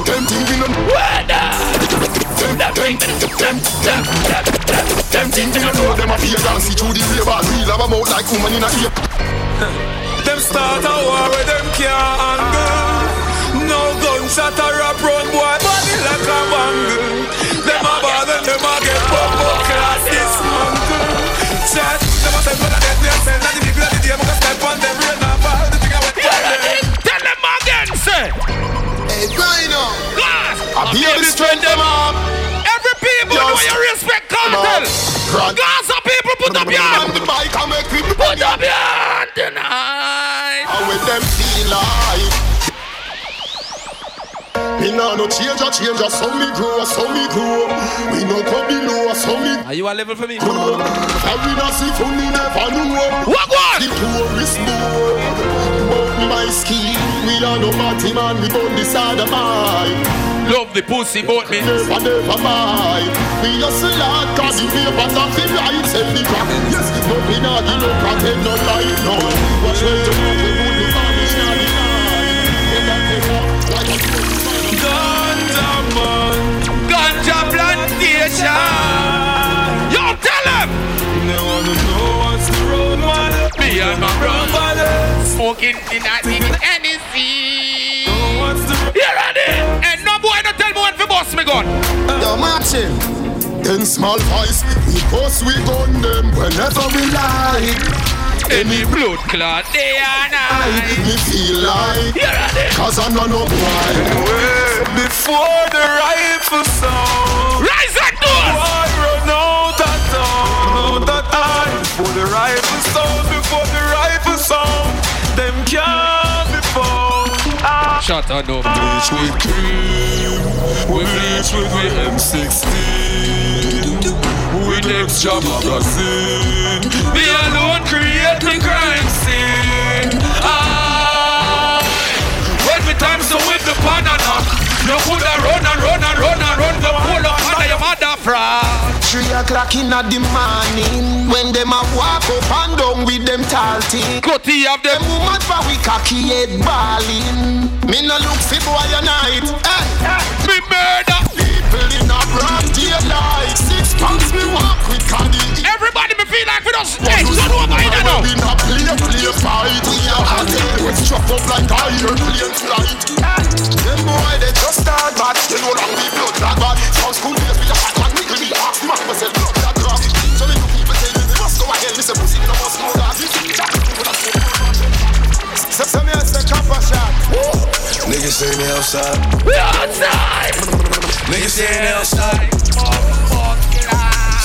Them think me no. Them them them them them them think no know them a fear and see through the labor. Real have a mouth like woman in a ear. Them start a war with them can't handle. No gunshot or a run boy body like a bangle. Them a ball and them a get bumbo class dismantle. Chat, them a say blood and death, me a say that the people of the day must step on them rain and fall. The thing I went You ready? Tell them again, say. Hey, Rhino. God. I hear the strength them up. Right. Gaza people put up your hand. the bike and make we Put up your hand tonight. And when them feel like Me nah no change a change a so me grow, so me grow We no come below, so me Are you a level for me? grow And we see for me never know What The one? poorest know But my scheme, we are no party man, we gon' decide a mine Love the pussy, both me. Never, never mind. We hustle hard, cause the paper top the right set the crack. Yes, but we not give no pretend no lie, no. Watch where you move, we move the vanish, not the line. Get that paper, like Ganja man. Ganja plantation. Yo, tell them. They wanna know what's the road, man. Me and my brother brother. smoking in a taking me when to bust me gun. Yo, Martin. In small voice, we post we gun them whenever we like. Any blood clot day and night. Me feel like, cause I'm not no boy. Before the rifle sound. Rise and do it. Boy, run out of town, out of time. Before the rifle sound, before the Ah. Shut up. Bleach with cream, we bleach with we M16, with extra magazine. Me alone create the crime scene. Ah, when me time so with the banana, you coulda run and run and run and run, pull up under your mother frog. Three o'clock in the morning When them a walk up and down with them tall Cutty of them. Woman for we cocky head balling Me no look fi boy a night hey, hey. Me murder. People in a broad daylight Six pounds me walk with candy Everybody me feel like we don't. Hey, don't over here now. We not play play fight We a hot head struck up like airplane flight Them boy they just start bad They know long we blood that bad school days we a ask man that drop So many people tell me they must go ahead Listen pussy no must know that So so me a say shot Niggas say me outside. We outside. Niggas say they outside.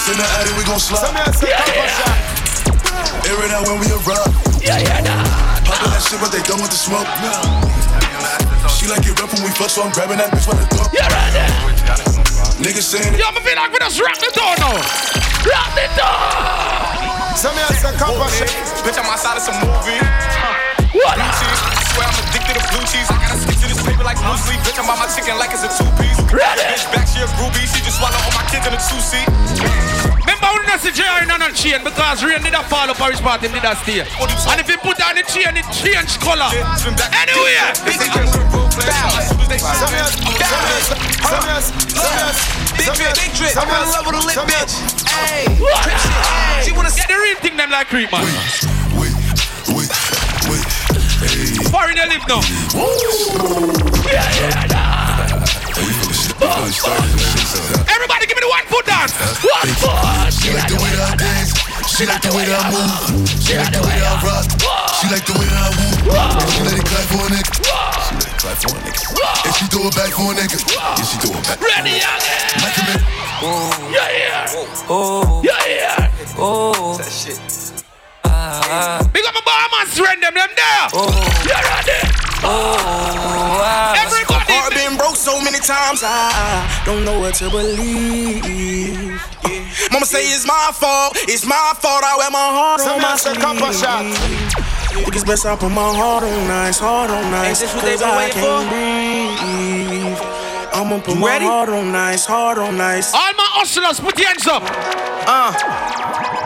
Send the addy, we gon' slide. me a say copper shot Air it out when we arrive. Yeah, yeah, nah. Poppin' that shit, but they done with the smoke. She like it rough when we fuck, so I'm grabbing that bitch by the throat. You ready? Niggas saying Yo, me feel like we just rock the door now. Rock the door. So me a say copper shot Bitch, I'm outside of some movie. What? Blue cheese. I swear I'm addicted to blue cheese. I gotta stick to this paper like blue sleep. Bitch, I'm on my chicken like it's a two piece. Ready? Bitch, back she a groupie. She just swallow all my kids in a two seat. Remember when I see Jerry on a chain because rain did not fall up or his party did not stay. And if you put down the chain, it change color. Anyway. Big drip, big drip. I'm in love with a lit bitch. Hey, shit. She wanna get the real thing them like creep man. Wait, wait, wait. Hey, Foreign live now. Yeah, yeah, nah. hey, you feel the shit? You feel the started this shit, so. Everybody give me the one foot dance. One foot. She like the way that I dance. She like the way that I move. She like the way that I rock. She like the way that I woo. She let it clap for a nigga. She let it clap for a nigga. And she throw it back for a nigga. Yeah, she throw it back. Ready again. Like a nigga. Yeah, yeah. Oh, Yeah, yeah. oh, That shit. ah, Big up my barman, friend them, them there. oh, You ready? oh, ah. Everybody. Heart been broke so many times, I don't know what to believe. Yeah. Mama say it's my fault, it's my fault. I wear my heart So on me my a say copper shot sleeve. Think it's best I put my heart on nice, heart on nice. this what they Cause been I waiting can't breathe. I'ma put my ready? heart on nice, heart on nice. All my hustlers, put your hands up. Uh,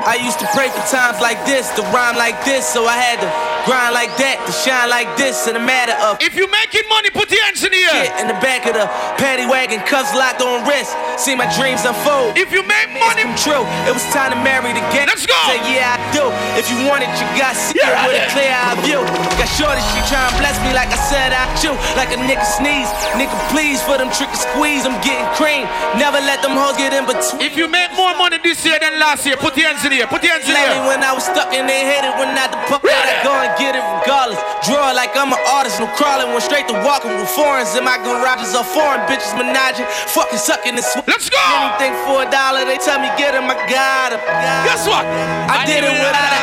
I used to pray for times like this, to rhyme like this, so I had to grind like that, to shine like this, in a matter of. If you making money, put your hands in the air. In the back of the paddy wagon, cuffs locked on wrist. See my dreams unfold. If you make money, come true. It was time to marry the gang. Let's go. Say yeah, I do. If you want it, you got to see Yeah, it with a clear eye view. Got shorty, she tryna bless me like I said I do. Like a nigga sneeze, nigga please for them trick and squeeze. I'm getting cream. Never let them hoes get in between. if you make more money this year than last year, put your hands in the air. Put your hands in the air. when I was stuck and they hated when I depart. I go and get it regardless. Draw like I'm an artist, no crawling. Went straight to walking with foreigns in my garages are foreign bitches menaging, fucking sucking and sw- Let's go. Anything for a dollar, they tell me get 'em, I got 'em. Guess what? I did it without a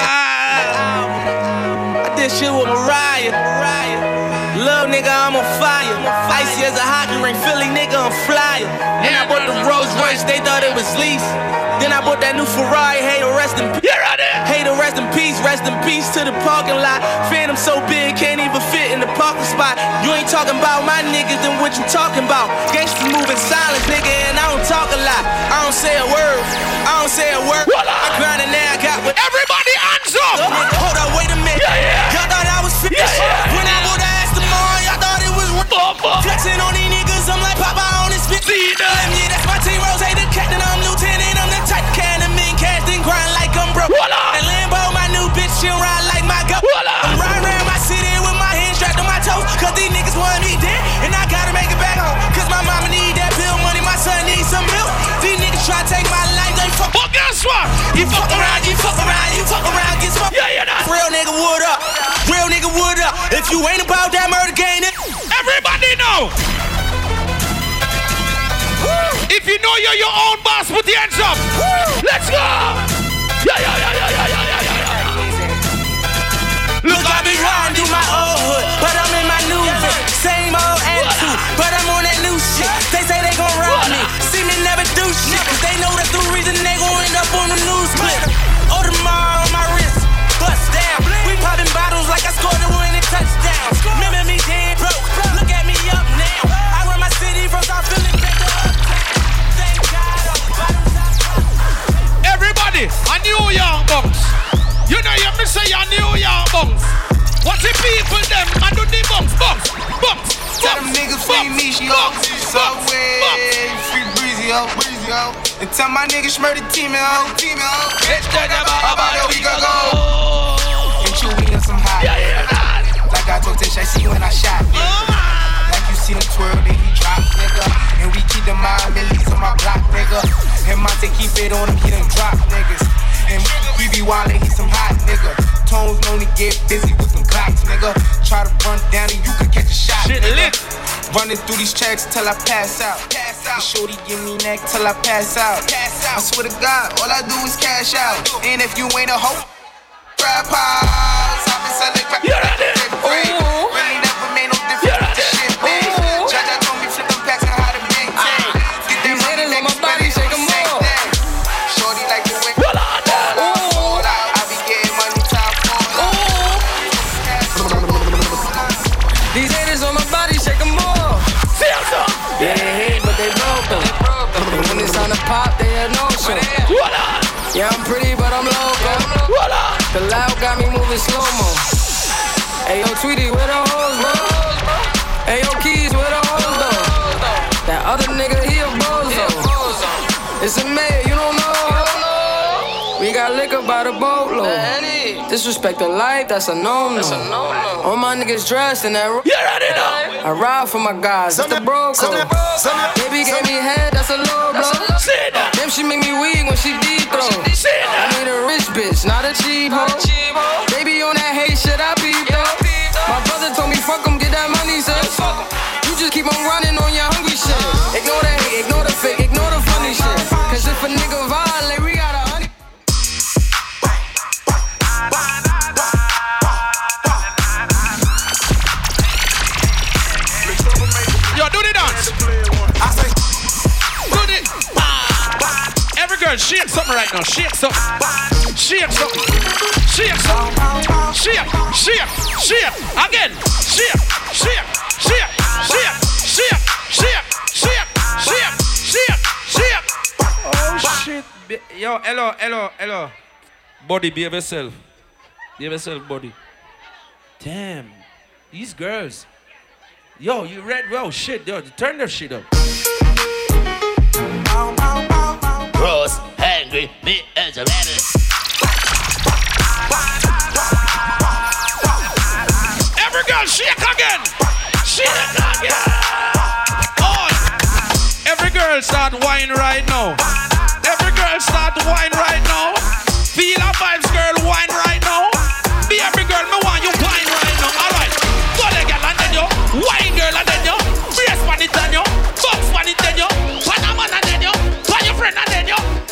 I did shit with Mariah. Love nigga, I'm on fire. Icy as a hockey ring, Philly nigga, I'm flyer. Bought the Rolls Royce they thought it was lease. Then I bought that new Ferrari, hey to rest in peace. Hey to rest in peace, rest in peace to the parking lot. Phantom so big, can't even fit in the parking spot. You ain't talking about my niggas, then what you talking about? Gangsters moving silence, nigga, and I don't talk a lot. I don't say a word, I don't say a word. I grind and now I got what Everybody hands up! Hold up, wait a minute. Y'all thought I was finished. When I would ask all, y'all thought it was Flexing on these niggas, I'm like Papa on this bitch. Yeah, I'm broke. Lambo, my new bitch, she ride like my go. I'm riding around my city with my hands strapped on my toes, cause these niggas want me dead, and I gotta make it back home. Cause my mama need that bill money, my son needs some milk. These niggas try to take my life, they fuck. But guess what? You fuck around, you fuck around, you fuck around, get fucked. Yeah, you're not. Real nigga, wood up. Real nigga, wood up. If you ain't about that murder game, then Everybody know. If you know you're your own boss, put the hands up. Let's go. Yeah, yeah, Look, I be riding through my old hood, but I'm in my new fit. Same old attitude, but I'm on that new shit. They say they gon' rob me, see me never do shit. Cause they know that's the reason they gon' end up on the news clip. Oh, Audemars on my wrist, bust down. We popping bottles like I scored a winning touchdown. Remember me dead broke, look at me up now. I run my city from South Philly to uptown. Everybody, a New York bunks. You know you say a New York bunks. What's the people them and do the bunks, bunks, bunks, Tell them niggas free me, she up. Subway, free breezy, ho, breezy, ho. And tell my niggas murder team ho, team ho. Let's talk about about a week ago. And chew me in some hot. Like I told Tish, I see when I shot. Oh, like you see him twirl, then he drop, nigga. And we keep the mind millies on my block, nigga. And Monte keep it on him, he done drop, niggas. And we be wildin', he some hot nigga. Tones to get busy with them clocks, nigga. Try to run down and you could catch a shot, Shit nigga. lit. Running through these checks till I pass out. Pass out. Shorty give me neck till I pass out. Pass out. I swear to God, all I do is cash out. And if you ain't a hoe, grab pies. I've been selling crack. You're Disrespect the life, that's a no-no. All my niggas dressed in that. Room. I ride for my guys, that's the bro code. Baby gave me head, that's a low blow. Damn, she make me weak when she deep throw. I need a rich bitch, not a cheap hoe. Baby on that hate shit, I peep though. My brother told me fuck 'em, get that money, son. You just keep on running on your hungry shit. Ignore the girl, shake something right now. Shake something. Shake something. Shake something. Shake, shake, shake. Again. Shake, shake, shake, shake, shake, shake, shake, shake, shake, shake. Oh shit. Yo, hello, hello, hello. Body, behave yourself. Behave yourself, body. Damn. These girls. Yo, you read well shit, yo, turn their shit up. Rose, angry, me as a rabbit. Every girl shake again. Shake again. On. Every girl start wine right now.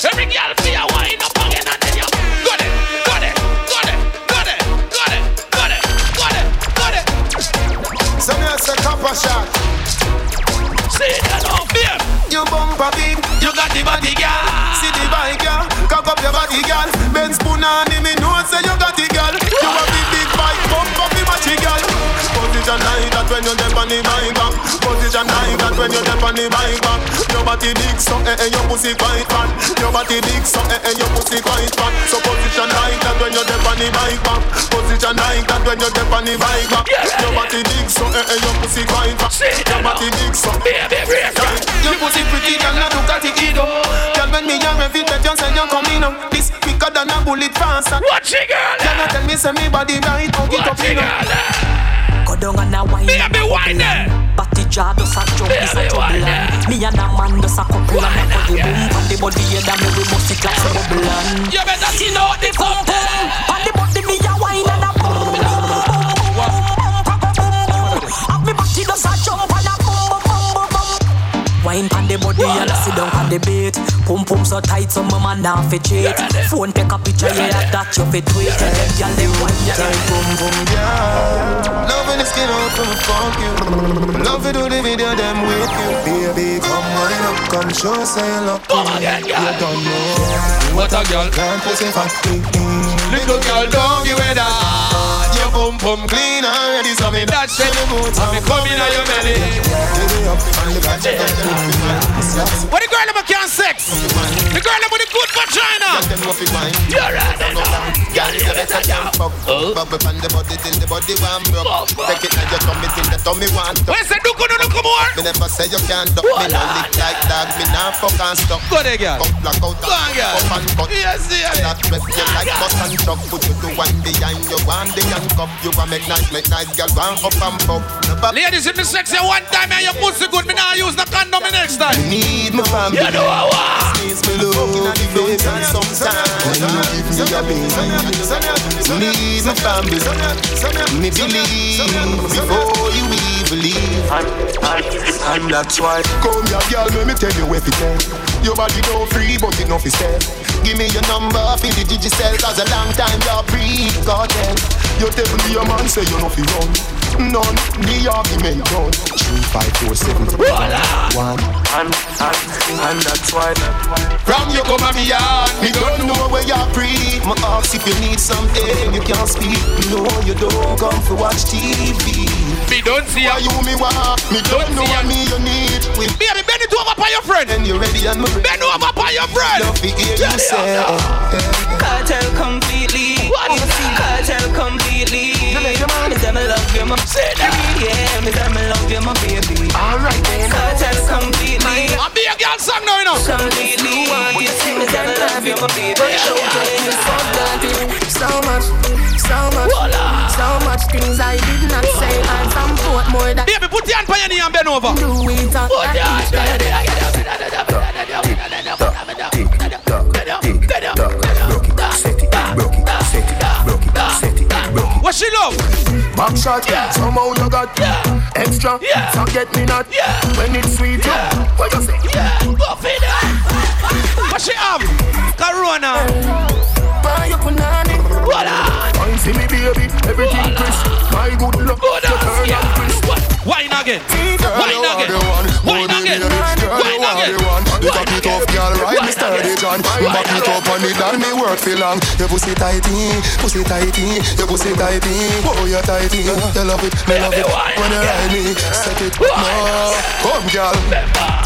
Every girl feel wind up and get on you. Got it, got it, got it, got it, got it, got it, got it, got it. So me a say copper shot. See that no fear. You bumper big, you got the body girl. See the body girl, cock up your body girl. Ben spoon on him, he knows say you got the girl. You Position like that when you're on the bike back. Position like that when you're on the bike back. Your body big, so eh eh, your pussy quite fat. Your body big, so eh eh, your pussy quite fat. So position like that when you're on the bike back. Position like that when you're on the bike back. Your body big, so eh eh, your pussy quite fat. Your body big, so your pussy pretty, girl, at it, kiddo. Girl, when me young, every bet you say you're coming up. This quicker than a bullet faster. Watch it, girl. You tell me say me body right? How get up, you know? Down and a wine Me a be wine there. Batty jaw does a jump, Me a is be a trouble Me and a man does a couple and a body boom On the body head and me we bust it like some bubble You better see know the pump pump. On the body me Wine pon the body and sit down on the bait Pum pum so tight so my man now fi cheat. Phone take a picture yeah that you fi tweet. Tell them gyal them wine Tight boom boom girl Love when the skin out from the funk you. Love it do the video them with you. Baby come wine up come show say you love Come again, girl. You don't know. What a girl. Can't pussy fat Little girl, don't give it that. Your pum pum clean already so me That's it. I'm coming on your belly. Baby up on the back of What the girl ever can sex? The girl ever with the good vagina. Them know fi wine You're right. Girl, you better jump up Bubble on the body till the body warm up Take it now your tummy till the tummy want Where's the duke no look more? Me never say you can't duck Me no lick like dog Me nah fuck and stuck Go there, girl. Up black out Go on, girl. Up and cut Yes, yes. That rep you like bus and truck Put you to one behind you One the handcuff You want make nice Make nice girl One up and pop Never Ladies, if me sexy one time and your pussy good, me nah use the condom the next time. you need my family You know I want. Needs me love Baby sometimes When you give me your baby Need my family Me believe Before you even leave And that's why Come here girl Let me tell you everything Your body no free But it no fi sell Give me your number For the digicel Cause a long time you're free Kartel You tell me your man Say you no fi run None. The argument done. Three, five, four, seven One. And, and, and that's why. From you come at me yard Me don't know where you're free. My ask if you need something You can't speak. No you don't come for watch TV Me don't see Why you. you me want? Me don't know what me you need. With Baby, bend it over by your friend. and you ready and me ready. Bend over by your friend. Love to hear you say. Kartel completely. Kartel completely. Me say love you, my Yeah, me say me love you, my baby. Alright then Kartel completely. I'll be a girl song now, you know. Completely. Me say me love you, my baby. But show you So dirty, so much, so much, so much things I did not say and some put more than Baby, put your hand by your knee and bend over. do it on What she love? Back shot yeah. Somehow you got yeah. Extra yeah, Forget me not yeah. When it's sweet Yeah. What you say What feeling? But she have? Corona. Buy your punani Fine see me baby Everything crisp My good luck You turn and crisp Wine again. Girl, Wine you are again. the one. Wine again. Wine again. the. You cock it off, girl, right? Me sturdy. John. You back it up on it and me work for long. Your pussy tighty, pussy tighty, your pussy tighty. Oh, you tighty. You love it, me love it. When you ride me, set it. No, come, girl.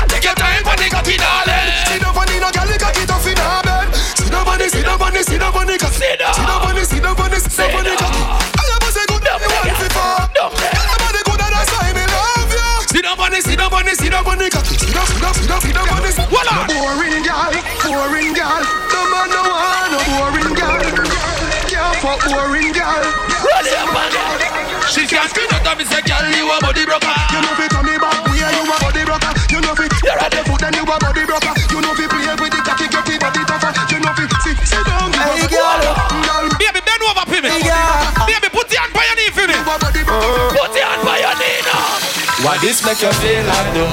Take your time for the cocky, darling. Sit down on the no girl, you cock it off in her bed. Sit down on the, sit down on the, sit down on the cocky. Sit down on the, sit down on the, sit down on the cocky. Sit sit down, sit down, on the. Voila. Boring girl, boring girl. No man no want no boring girl. Can't fuck boring girl. Ready up on. She can't spin out of me, say, girl, you a body broker. You know fi turn me back, where you a body broker. You know fi You're right. the foot and you a body broker. This make you feel like though?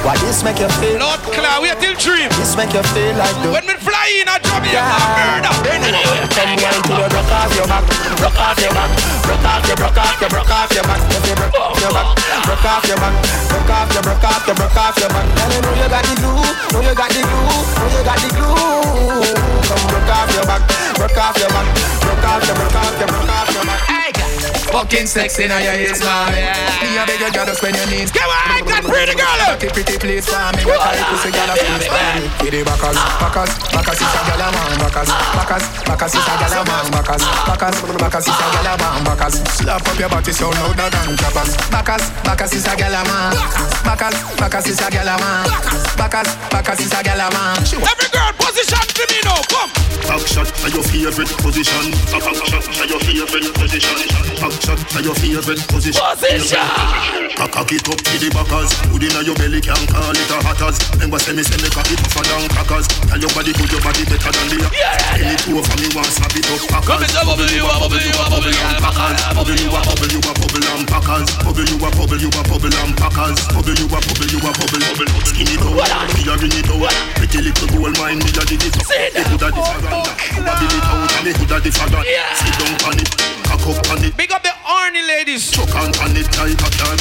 Why this make you feel? Lord Claw, wait till dream. This make you feel like though? When we fly in, I drop you a murder. Come wine to the broke off your back, broke off your back, broke off your, broke off your, broke off your back, you broke off your back, broke off your back, broke off your, broke off your, broke off your back. Girl, you know you got the glue, know you got the glue, know you got the glue. Come broke off your back, broke off your back, broke off your, broke off your, broke off your back. Hey, Fucking sexy now your ears, man. Me a beg you, girl, just spend your needs. Come on, got pretty girl. Pretty, pretty please for me. Make a pussy girl a please for me. With the backers, backers, backers is a girl a man. Backers, backers, backers is a girl a man. Backers, backers, backers is a girl a man. Backers, slap up your body so louder than clappers. Backers, backers is a girl a man. Backers, backers is a girl a man. Backers, backers is a girl a man. Every girl position to me now, come. Back shot are your favorite position. Back shot are your favorite position. Back shot are your favorite position. Position. Cock it up to the backers. Put inna your belly can call it a hatters. Remember say me say me cock it tougher than crackers. Tell your body good, your body better than the. Any two over me want slap it up packers. Come and bubble you a bubble you a bubble you a packers. Bubble you a bubble you a bubble and packers. Bubble you a bubble you a bubble and packers. Bubble you a bubble you a bubble bubble. Skin it out, me a ring it out. Pretty little gold mine, me a dig it. Me coulda different. Coulda build it out, and me coulda different. Sit down on it, on it. Big up the horny ladies. Chuck on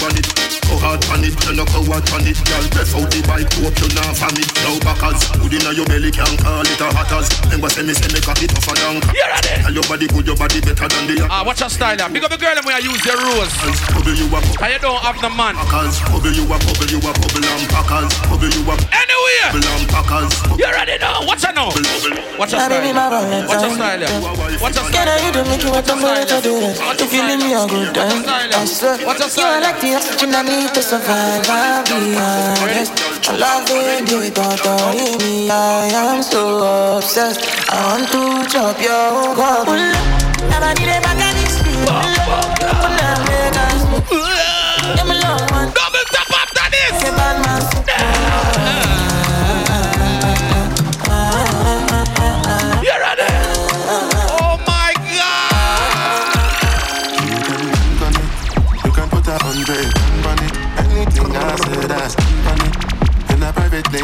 on it. Go hard on it, you no go hard on it. Girl, breath out the bike, hope you not from it. Now backers, good inna your belly can call it a hatters. Remember say me say me cock it tougher than You're ready. Tell your body good, your body better than the Ah, watch your style now. Big up the girl and when I use your rose. Bubble you a And you don't have the man. packers. Bubble you a bubble you a bubble and packers. Bubble you a Anywhere. bubble and packers. You ready now? Watch her now. Watch your My baby, my style. Watch your style. yeah. Watch your Can style. I you to make you what I'm going to do it? If you leave me a good time, I swear. You are like the oxygen I need to survive. I'll be honest. I love it, do it, don't worry me. I am so obsessed. I want to chop your heart. Never need a bag of this.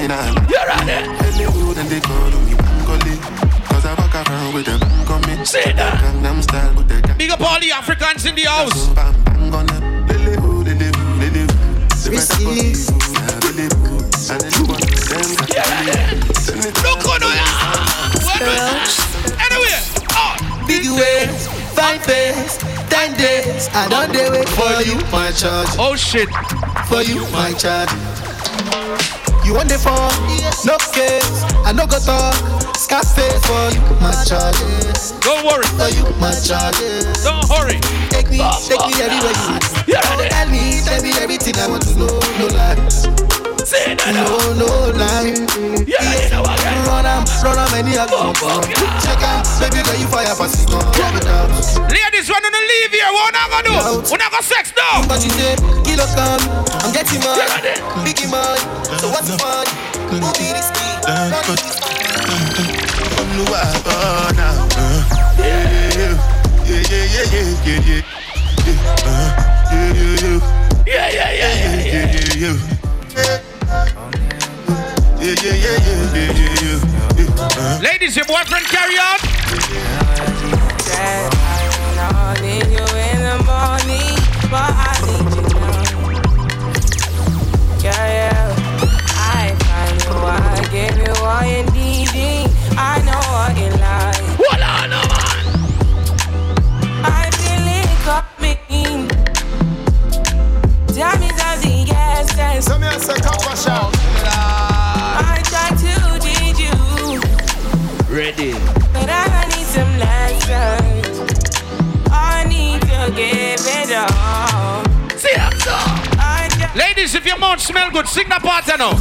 Private lane and You ready? Hollywood and they call me Bangoli. Cause I walk around with them coming. Say that. Gangnam style with the Big up all the Africans in the house. bang bang on it Look on. Big ways, fine face, ten days. I don't dey wait for you, my charge. Oh shit. For you, my charge. You want the phone? No case. I no go talk. Scarface for you, my charge. Don't worry. For you, my charge. Don't hurry. Take me, take me everywhere you want. You ready? Tell me, tell me everything I want to know. No lies. Say that. No, no lie. Yeah, You ready now again? Run am, run am, any I go for. Check am, baby girl you fire for signal. Drop it. Ladies, we're gonna leave here. What not gonna do? We're not gonna sex now. But she say, kilo come, I'm getting mine. Biggie mine, so what's the fun? Who be this key? Yeah, yeah, yeah, yeah, yeah, yeah. Uh, yeah, yeah, yeah. Yeah, yeah, yeah, yeah, yeah. yeah, yeah, yeah. Yeah, yeah, yeah, yeah, yeah, yeah, yeah, yeah. Uh, Ladies, your boyfriend carry on. I need you in the morning, but I need you now. Yeah, yeah. I find you, I give you all you need. I know what you like. Essence. Some here say copper shop. I try to teach you, Ready. but I need some lessons. I need to give it all. See that song. Ladies, if your mouth smell good, sing that part now.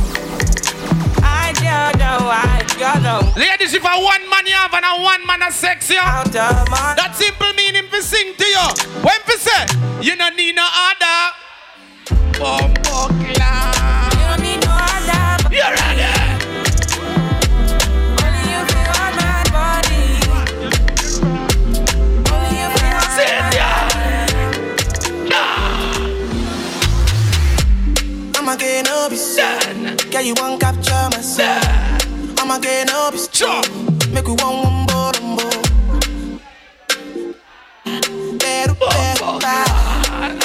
I don't know, I don't know. Ladies, if a one man you have and a one man a sex you, Out of my that simple meaning for sing to you. When for say, you no need no other. Bumbo I'm a gay no son. Girl, you want capture my soul. I'm a gay no Sure. Make we one one bo dum bo. Beru beru para.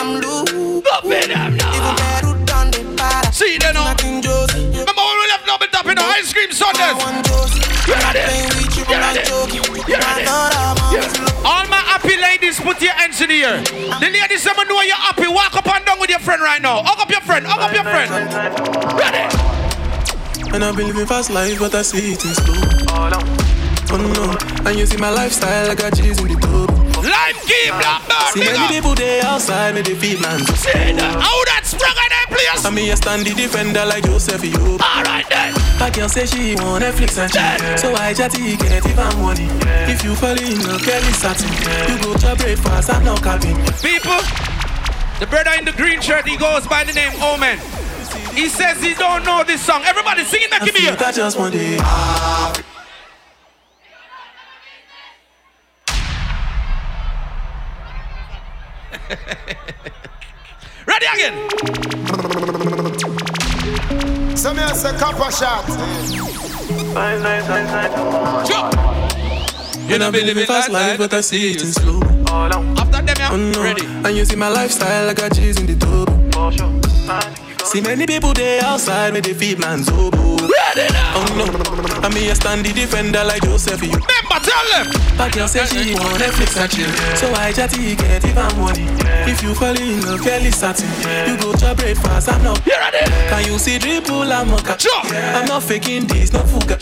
I'm loose. Go for them now. Even beru done the para. See now. Knocking Josie. Remember when we left in the high ice cream Sundays. All my happy ladies, put your hands in the air. The ladies, some know you're happy. Walk up and down with your friend right now. Hug up your friend. Hug up your friend. Ready? And I've been living fast life, but I see it in slow. Oh no, and you see my lifestyle, I got cheese in the tub. Life keep black See many people there outside, me they feed man. Say that. How that sprung on that place? And me a standy defender like Joseph you. Alright then. My girl say she want Netflix and chill. So I chatty get even money. If you fall in love, Kelly satin. You go to breakfast, I'm not capping. People, the brother in the green shirt, he goes by the name Omen. He says he don't know this song. Everybody sing it, make me I just want it. Ah. [laughs] Ready again. So me a say copper shot. You know, be living fast life, but I see it in slow. After them, yeah. Oh, no. Ready. And you see my lifestyle, I got cheese in the tub. See many people there outside, me they feed man so. Oh no, and me a standy defender like Joseph you. Remember, tell them. But girl say she want Netflix and chill. So I chatty get even money. If you fall in love, Kelly satin. You go to breakfast, I'm not. Can you see dribble, I'm not. I'm not faking this, no fuga.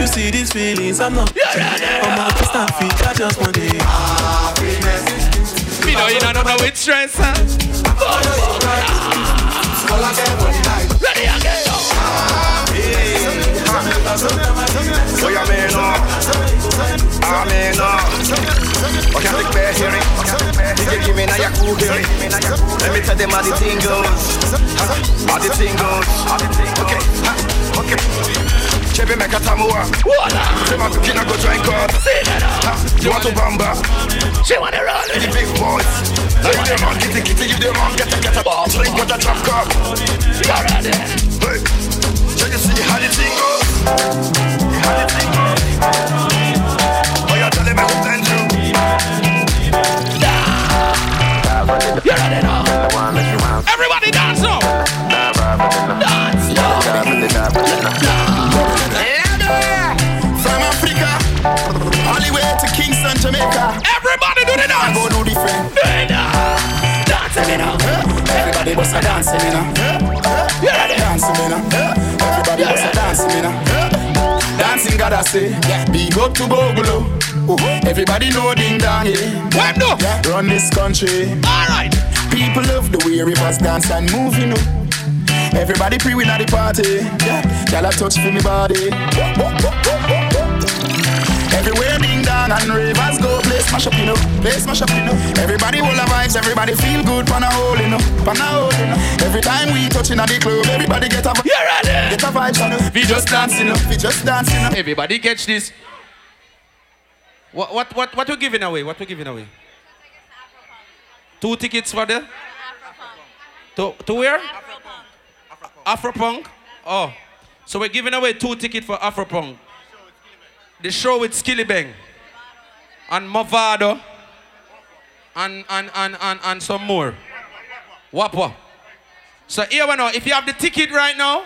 You see these feelings, I'm not. I'm not just a freak, I just want it. Me know you don't know with stress, huh? Ready again. Oh, Ah. Let me tell them how the thing goes. How the thing goes. Okay, okay. Chebe make a tamua. Say my cooking I go drink up. You want to bamba? She wanna run with the big boys. Like them on kitty kitty, you them on get a get a ball. Drink with a drop cup. You ready? Hey, check you see how the thing goes. How the thing goes. Oh, you tell them how to you. You ready now? Everybody dance now. Dance From Jamaica. Everybody do the dance. I go do the friend. Dance me now. Everybody bust a dance me now. You ready? Dance me now. Everybody bust a dance me now. Dancing God I say, big up to Bogolo. Oh, everybody know ding dong, yeah. When do? Yeah, run this country. Alright. People love the way rivers dance and move, you know. Everybody pre win at the party. Yeah, y'all touch for me body. Everywhere ding dong and rivers go, place mash up, you know. Place mash up, you know. Everybody hold the vibes, everybody feel good, pan a hole, you know. Pan a hole, you know. Every time we touching at the club, everybody get a vibe. You ready? get a vibe, you know. We just dancing up. We just dancing, you know. Everybody catch this. What what what what we giving away? What we giving away? Two tickets for the to to where? Afropunk. Oh, so we're giving away two tickets for Afropunk. The show with Skillibeng and Mavado and and and and, and some more. Wapwa. So here we know. If you have the ticket right now,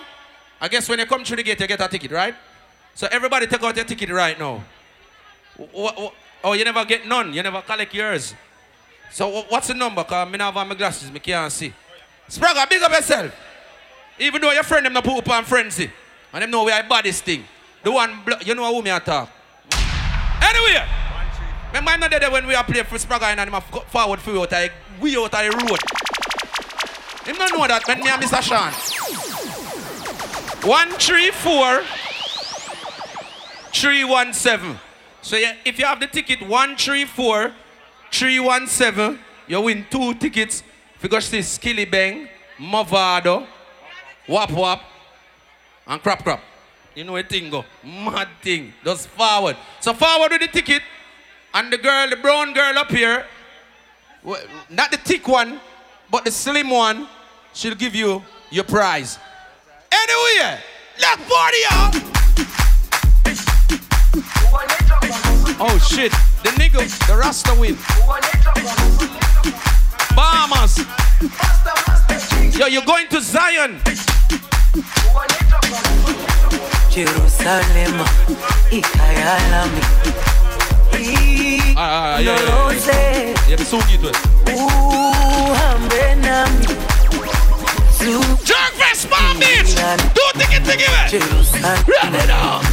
I guess when you come through the gate, you get a ticket, right? So everybody take out your ticket right now. Oh, you never get none. You never collect yours. So what's the number? Cause me not have my glasses, me can't see. Spragga, big up yourself. Even though your friend them not put up on frenzy. And them know we are this thing. The one, you know who me attack. Anyway, remember I'm not there when we are playing for Spragga and I'm forward for you out of, we out of the road. Him don't know that when me and Mr. Sean. One, three, four, three, one, seven. So yeah, if you have the ticket one, three, four, three, one, seven, you win two tickets. Go see Skilly Bang, Mavado, Wap Wap, and Crap Crap. You know a thing go. Mad thing. Just forward. So forward with the ticket. And the girl, the brown girl up here, not the thick one, but the slim one, she'll give you your prize. Anyway, let's party out. Oh shit, the nigga, the Rasta win. Bahamas. Yo, you're going to Zion. Jerusalema, ikayalami. Yeah, yeah, yeah. Noloze, Yeah, to uhambe nami. Jerkfest, Palm Beach. Do thingy thingy way. Run it up.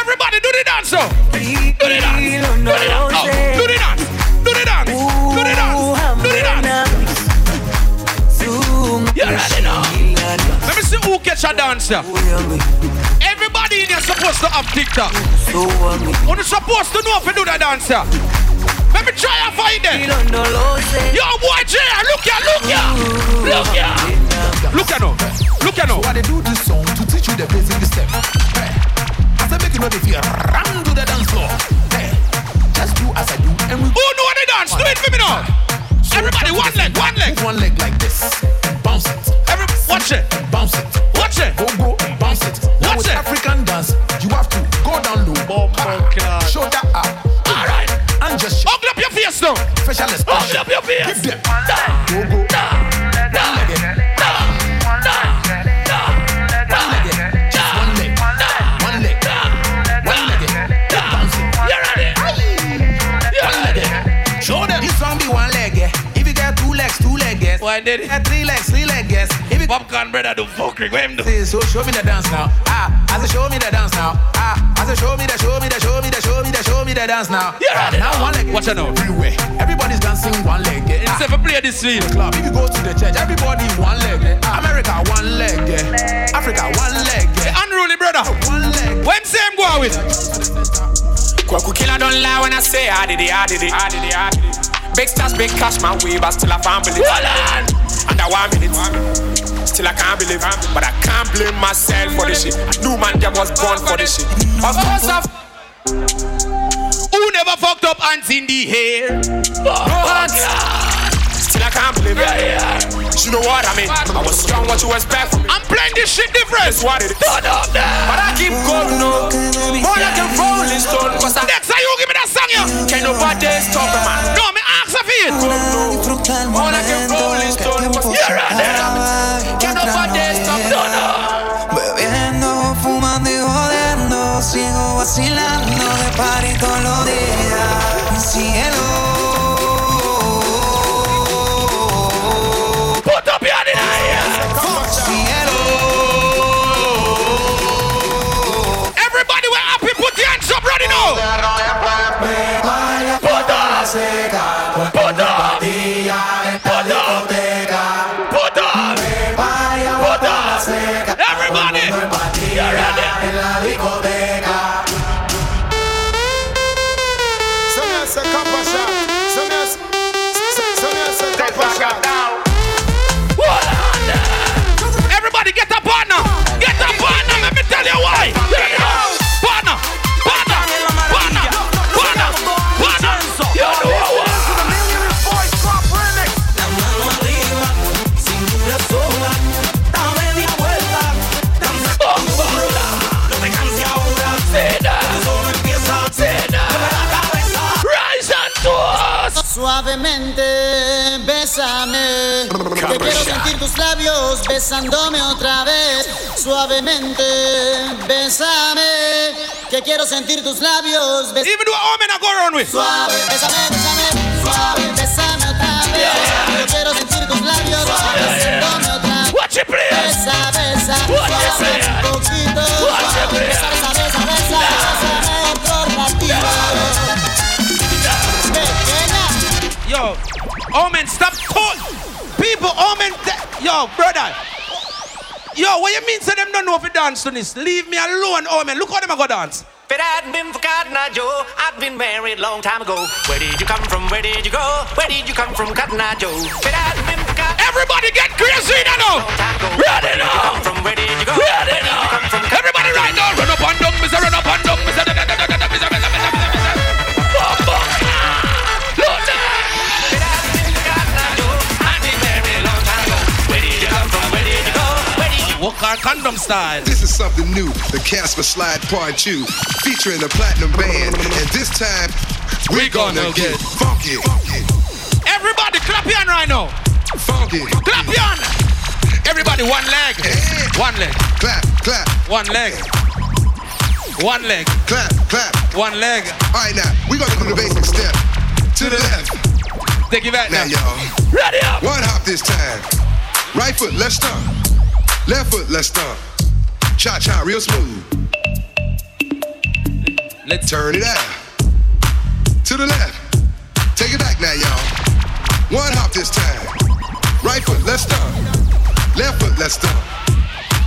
Everybody do the dance, so. Do the dance. Do the dance. Oh, do the dance. Do the dance. Do the dance. Do the dance. You're ready now. See who catch a dancer. Everybody in here supposed to have TikTok. You're supposed to know if you do the dancer. Let me try and find it. Yo, boy, Jay, look here, look here. Look here. Look here now. Look here now. So I do this song to teach you the basic step. Hey. I say make you know the fear. Run to the dance floor. Hey. Just do as I do and we Who know the dance? Do it for me now. Everybody, one leg, one leg. One leg like this. Bounce it. Watch it. Bounce it. Watch it. Go go. Bounce it. Now with African dance, you have to go down low. Oh, ha. Ah, Shoulder up. All right. And just. Hold up your face now. Special expression. Hold up your face. Give them. Go go. One leg. One leg. Just one leg. One leg. One leg. Bounce it. You're ready. One leg. Show them. This one be one leg. If you get two legs, two legs. Why did it? Three legs, three legs. Yes. If you Popcorn brother do fuckery. What him do? Say, so show me the dance now. Ah, I say show me the dance now. Ah, I say show me the, show me the, show me the, show me the, show me the dance now. You're Ah, now now. one leg. Watch it now. Everywhere. Everybody's dancing one leg. eh. Ah, Instead of play this field. club. If you go to the church, everybody one leg. eh. Ah, America one leg. eh. Africa one leg. eh. Unruly brother. One leg. When same go with? Kwaku killer don't lie when I say I did it, I did it, I did it, I did it. Big stars, big cash, my way, but still I can't believe. Hold on. Under one minute, still I can't believe. But I can't blame myself for this shit. I knew man them was born for this shit. Of course, I've Who never fucked up hands in the hair? no hands. Still I can't believe it. You know what I mean? I was strong, what you expect from me? I'm playing this shit different. That's what it is. But. I keep going on. More like a rolling stone. Next time you give me that song, yeah. can't nobody stop a man. No, me ask of it. More like a rolling stone. Cause You're ready. can't nobody stop a man. Bebiendo, fumando y jodiendo, sigo vacilando de party todos los tus labios besándome otra vez. Suavemente, bésame. Que quiero sentir tus labios besándome. Even though men are going with. Suave, bésame, bésame. Suave, bésame otra vez. Yo quiero sentir tus labios besándome otra vez. Watch it, please. Besa, besa, Watch it, suave, un poquito. Watch suave. Besa, besa, besa, besa. Bésame otro ratito. Pequeña. Yo, Omen, stop talk. People, Omen, te- yo, brother. Yo, what you mean say them don't know if you dance to this? Leave me alone, oh, Omen. Look how them a go dance. If it hadn't been for Cotton Eye Joe, I'd been married long time ago. Where did you come from? Where did you go? Where did you come from, Cotton Eye Joe? If it hadn't been for Cotton Everybody get crazy now. Ready now. From where did you go? Ready Where did you come from? Everybody right now. Run up and down, mister. Run up and down, mister. Did you Walk our condom style. This is something new, the Casper Slide Part 2, featuring the Platinum Band, and this time we're gonna get funky. funky. Everybody clap your hand right now. Funky. Clap your hand. Everybody, one leg. One leg. Clap, clap. One leg. One leg. Clap, clap. One leg. All right, now we're gonna do the basic step. To the left. Take it back now, now. y'all. Ready up. One hop this time. Right foot, left stomp. Left foot, left stomp. Cha cha, real smooth. Let's turn it out. To the left. Take it back now, y'all. One hop this time. Right foot, left stomp. Left foot, left stomp.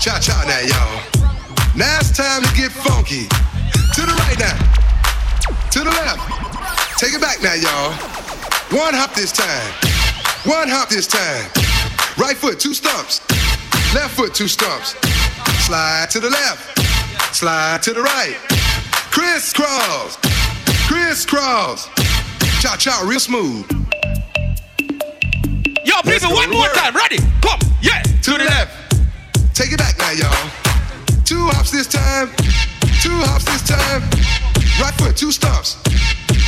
Cha cha now, y'all. Now it's time to get funky. To the right now. To the left. Take it back now, y'all. One hop this time. One hop this time. Right foot, two stumps. Left foot, two stumps. Slide to the left. Slide to the right. Crisscross. Crisscross. Cha cha, real smooth. Yo, people, one more time. Ready? Come. Yeah. To the left. Take it back now, y'all. Two hops this time. Two hops this time. Right foot, two stumps.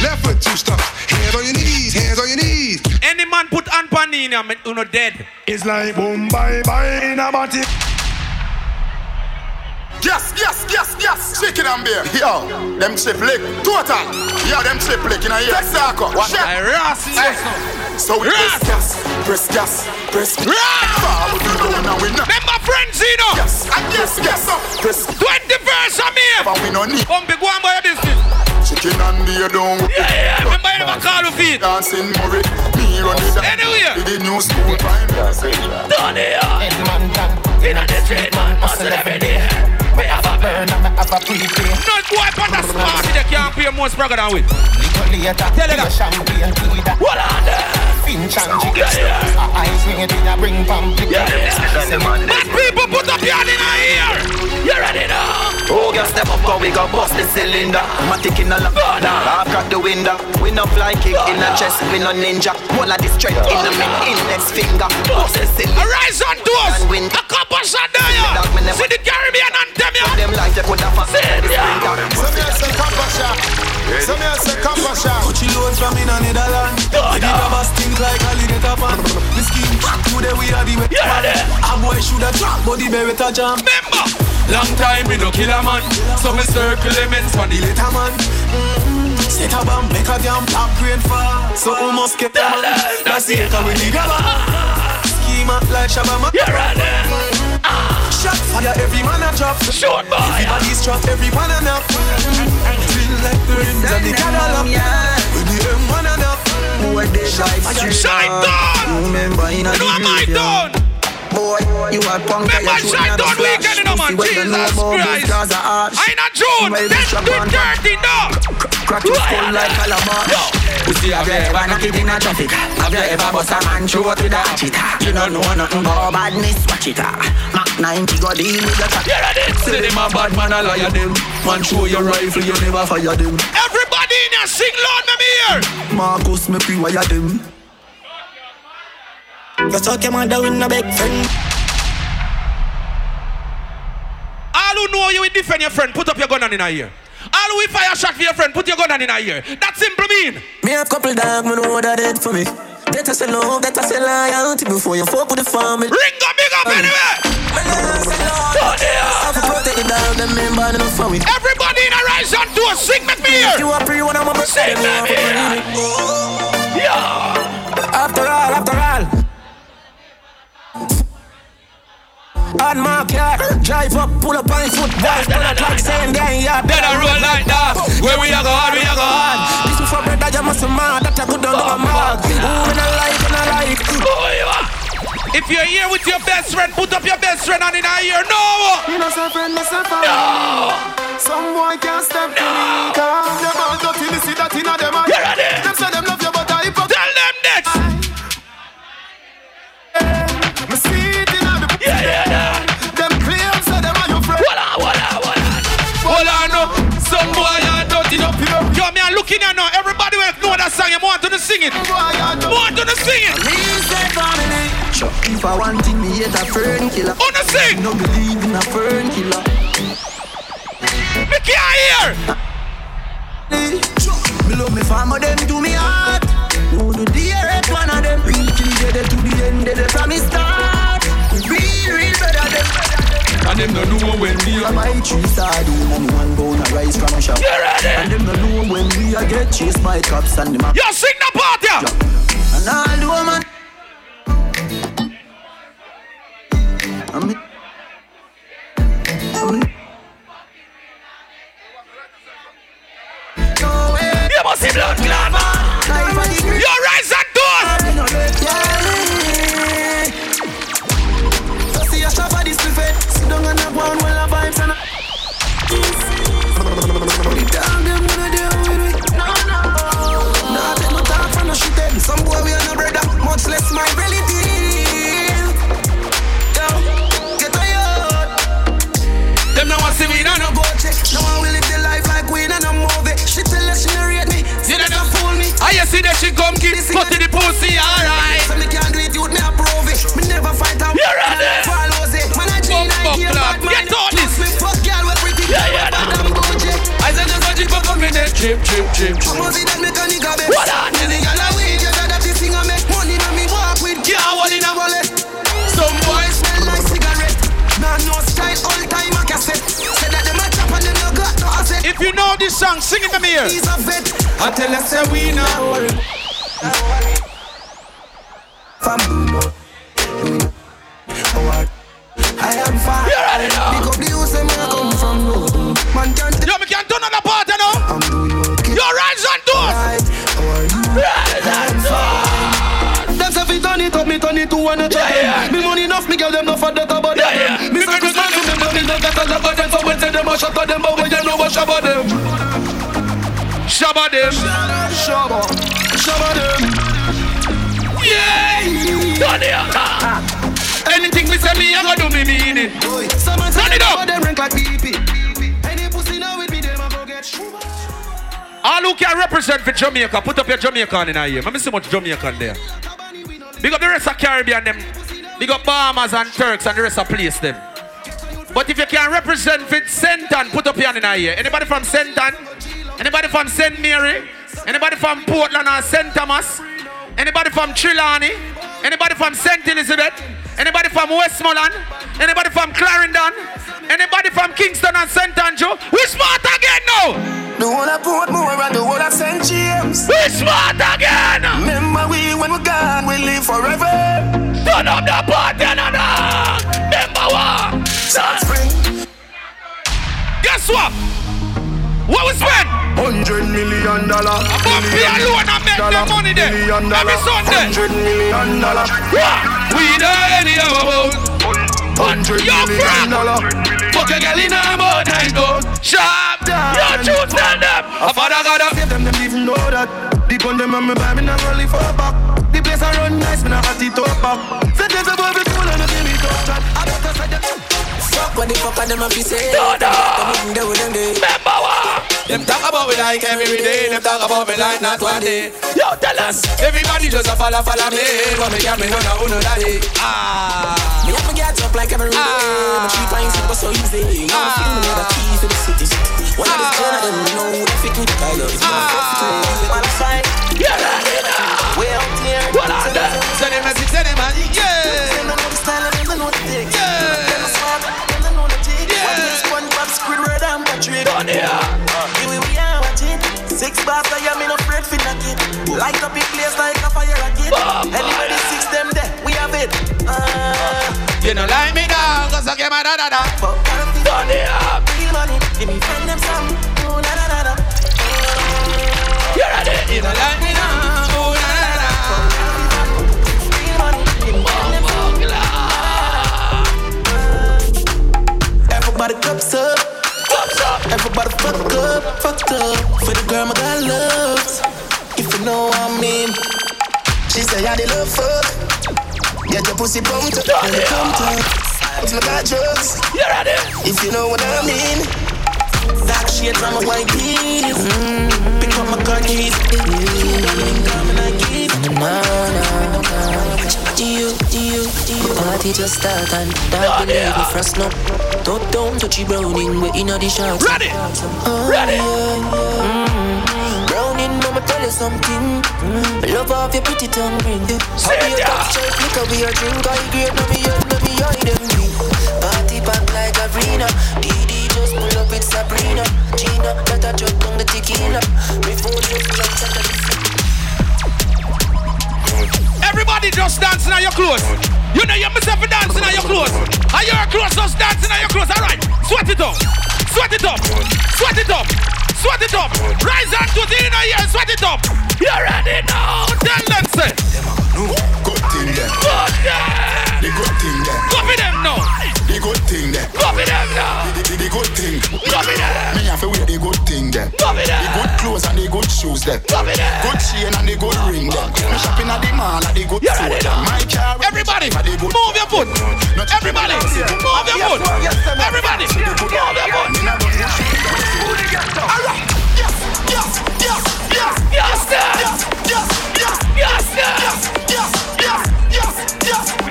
Left foot, two stumps. Hands on your knees, hands on your knees. Any man put on pan in him, you know dead. It's like boom, bye, bye, in a body. Yes, yes, yes, yes. Chicken and beer. Yo, them chip lick. Total. Yo, them chip lick in a ear. Texaco. What? I ras So we press gas, press gas, press gas. Forward we go now we not. Remember friends, you know? Yes, and yes, yes. Press 20 verse of me. But we no need. Come big one boy business. Chicken and beer down. Yeah, yeah. Remember you never call the feet. Dancing Murray. Me run it down. Anyway. With the new school prime. Done here. Uh. Edman gang. Inna the street man. Muscle every day. Me have a burn and me have a prepay. No boy, but that's smart. They can't pay more spragger than we. Little later, Tell it the up. champagne leader. What on there? Finch and chicken. Our eyes ring it, we a bring pumpkin. Mad people put up your hand in our ear. You ready now? Oh, girl, step up, cause we gon' bust the cylinder. Matic in a lock, I've got the window. We no fly kick in the chest, we no ninja. All of this strength in the mid index finger. Bust the cylinder. Arise on toes. And win. A couple shot there, yeah. See the Caribbean anthem, yeah. Them like they could have a Said ya. So me a say copper shot. So me a say copper shot. Coachy loads from in a Netherlands. The rubber stink like a little pan. The skin today we are the You one. ready? A boy shoulda drop, but the beretta jam. Remember. Long time we no kill a man, so me circle lemons for the later man. Mm-hmm. Set a bomb, make a damn black rain fall. So we must get the man. That's it, and we need a man. Schema like Shabba You ready? Shot fire, every man a drop. Short boy. Everybody's trapped, every man a nap. Feel like the rims and the Cadillac. When the M1 a nap. Boy, they like fire. Shine down. Remember in a You know my graveyard. done. Boy, you are punk, Remember you should shine never down flash. weekend, you know, man. Pussy, what you know Jesus Christ. this cause of. I not June. This do dirty now. Crack your skull like calabash Pussy, have you ever knocked it in a traffic? Have you ever bust a man throat with a hatchet? You don't know nothing about badness, watch it ah. Mac 90 go deal with the You ready? Say them a bad man, a liar them. Man, show your rifle, you never fire them. Everybody in here sing loud, me hear. Marcus, me pre-wire them. You suck your mother with no big friend All who know you will defend your friend, put up your gun on in a ear. All who will fire shot for your friend, put your gun on in a ear. That simple mean. Me have couple dog, me know what that did for me That I say love, that I say loyalty Before you fuck with the family Ring up, big up, anyway. I oh, have the dog, them member, them for me Everybody in a rise on tour, sing with me here. you are pre one, I'm a Say birthday, me here. Yeah. After all, after all On my car, drive up, pull up on foot, boys, pull up like saying, gang, yeah, Then I roll like that. Where we are go hard, we are go hard. This is for brother, you must mad, that I good on the mark. Who in a like, in a like. Oh, yeah. If you're here with your best friend, put up your best friend on in a ear. No. You know, say friend, me say No. Some boy can't step to me. Cause them all dirty, me see that inna them eye. Them say them love you, but I hypocrite. Tell them next. Me see me, I'm now. Everybody will know that song. You want to sing it. Want to sing it. Me if I want it, me hate a fern killer. Wanna sing? No believe in a fern killer. Me can't hear. Me love me farmer, them do me heart. Who do the earth one of them? Kill dead to the end, dead from me And And them no know when we are my tree sardine and one bone of rice from a shop. You ready? And them no know when we are get chased by cops and them. a- Yo, sing the part, yeah. And all the woman. I'm You must see blood clot, man. You see that she come give cut the pussy, alright. So me can't do it, youth me approve it. Me never fight out. You ready? Follows it. Eh. Man I G9 here, bad man. Get on this. Me fuck girl we pretty. Yeah, yeah, bougie. I said just watch it for one minute. Chip, chip, chip. Come on, see that mechanic a. What on? If you know this song, sing it to me here. He's a vet. I tell you, say we now worry. Fam. I am fine. You ready now? Pick up the house and where I come from. Man can't Yo, me can't on the part, you know. Um, them. When say them a shot at them, but when you know what shabba them. Shabba them. Shabba, shabba them. Yeah. Turn it. Anything me say me, I go do me mean it. Turn it up. them rank like. Any pussy now with me, them a go get. All who can represent for Jamaica, put up your Jamaican in here. Let me see much Jamaican there. Big up the rest of Caribbean them. Big up Bahamas and Turks and the rest of place them. But if you can represent for St. Ann, put up your hand in here. Anybody from St. Ann? Anybody from St. Mary? Anybody from Portland or St. Thomas? Anybody from Trelawny? Anybody from St. Elizabeth? Anybody from Westmoreland? Anybody from Clarendon? Anybody from Kingston and St. Andrew? We smart again now! The one I put more and the one I St. James. We smart again. Remember we when we're gone, we live forever. Turn up the party, no, no. Number South Spring. Guess what? What we spend? Hundred million dollar. Bumpy alone and make the money there. Million dollar. Every Sunday. Hundred million dollar. We don't any about. Hundred million Frank. Fuck a girl in a mouth and go sharp. Yo, choose them them. A father got a Save them, them even know that. Deep on them and me buy me not only for back. The place I run nice, me not hot it up back. Say there's a bubble cool and a me top that. I better say that. What the fuck are them a fi say? No, no. Them there with them day. Remember what? Them talk about me like every day. Them talk about me like not one day. Yo, tell us. Everybody just a follow, follow me. But me can't be none of uno daddy. Ah. Me have me get up like every day. Ah. My cheap and simple so easy. You know, ah. feel me the key to the city. One of these gen ah. of them, you know, who they fit with. I love it. On the side, You're ready now. way out here. What on that? Send them message, send a yeah. Them it. Here we are watching. Six bars, I am in a afraid for it. Light up in place like a fire rocket. Anybody six them there, we have it. Uh, You know like me now, cause I get my da da da. but Turn it up. real money. Give me friend them some. Oh, na na na na. You're ready. You know like me up? Everybody fuck up, fuck up. For the girl my God loves. If you know what I mean. She say I did love fuck. Get your pussy pumped up. And it pumped up. up. It's like I drugs. You're ready. If you know what I mean. Dark shades on my white tees. Mm-hmm. Pick up my car keys. Mm-hmm. Come and I keep. Nah, nah, nah do you, do you, do you? Party just start and dark ah, believe yeah. me frost no. Top down touchy browning, we inna the shots. Ready, oh, ready. Yeah. Browning, mama tell you something. Mm-hmm. Love off your pretty tongue ring. Say it, yeah. Strike liquor, we a drink high grade, no me up, no me hide them drink. Party back like arena. DD just pull up with Sabrina, Gina, let her drop down the tequila. Before you flex, I a clothes. You know you're myself dancing on your clothes. Are your clothes just dancing on your clothes? Alright, sweat it up. Sweat it up. Sweat it up. Sweat it up. Rise and to the inner ear, sweat it up. You're ready now? Tell them say. Good thing there. Good. The good thing there. Copy them now. The good thing there. Copy them now. The, the, the good thing. Copy them. Me have to wear the good thing there. Copy them. The good clothes and the good shoes there. Copy them. Good chain and the good ring there. Me shopping at the mall at the good You store. there. My car. Everybody, at the good move your foot. Everybody, move your foot. Everybody, move your foot. Yes, sir. Yes, sir. Foot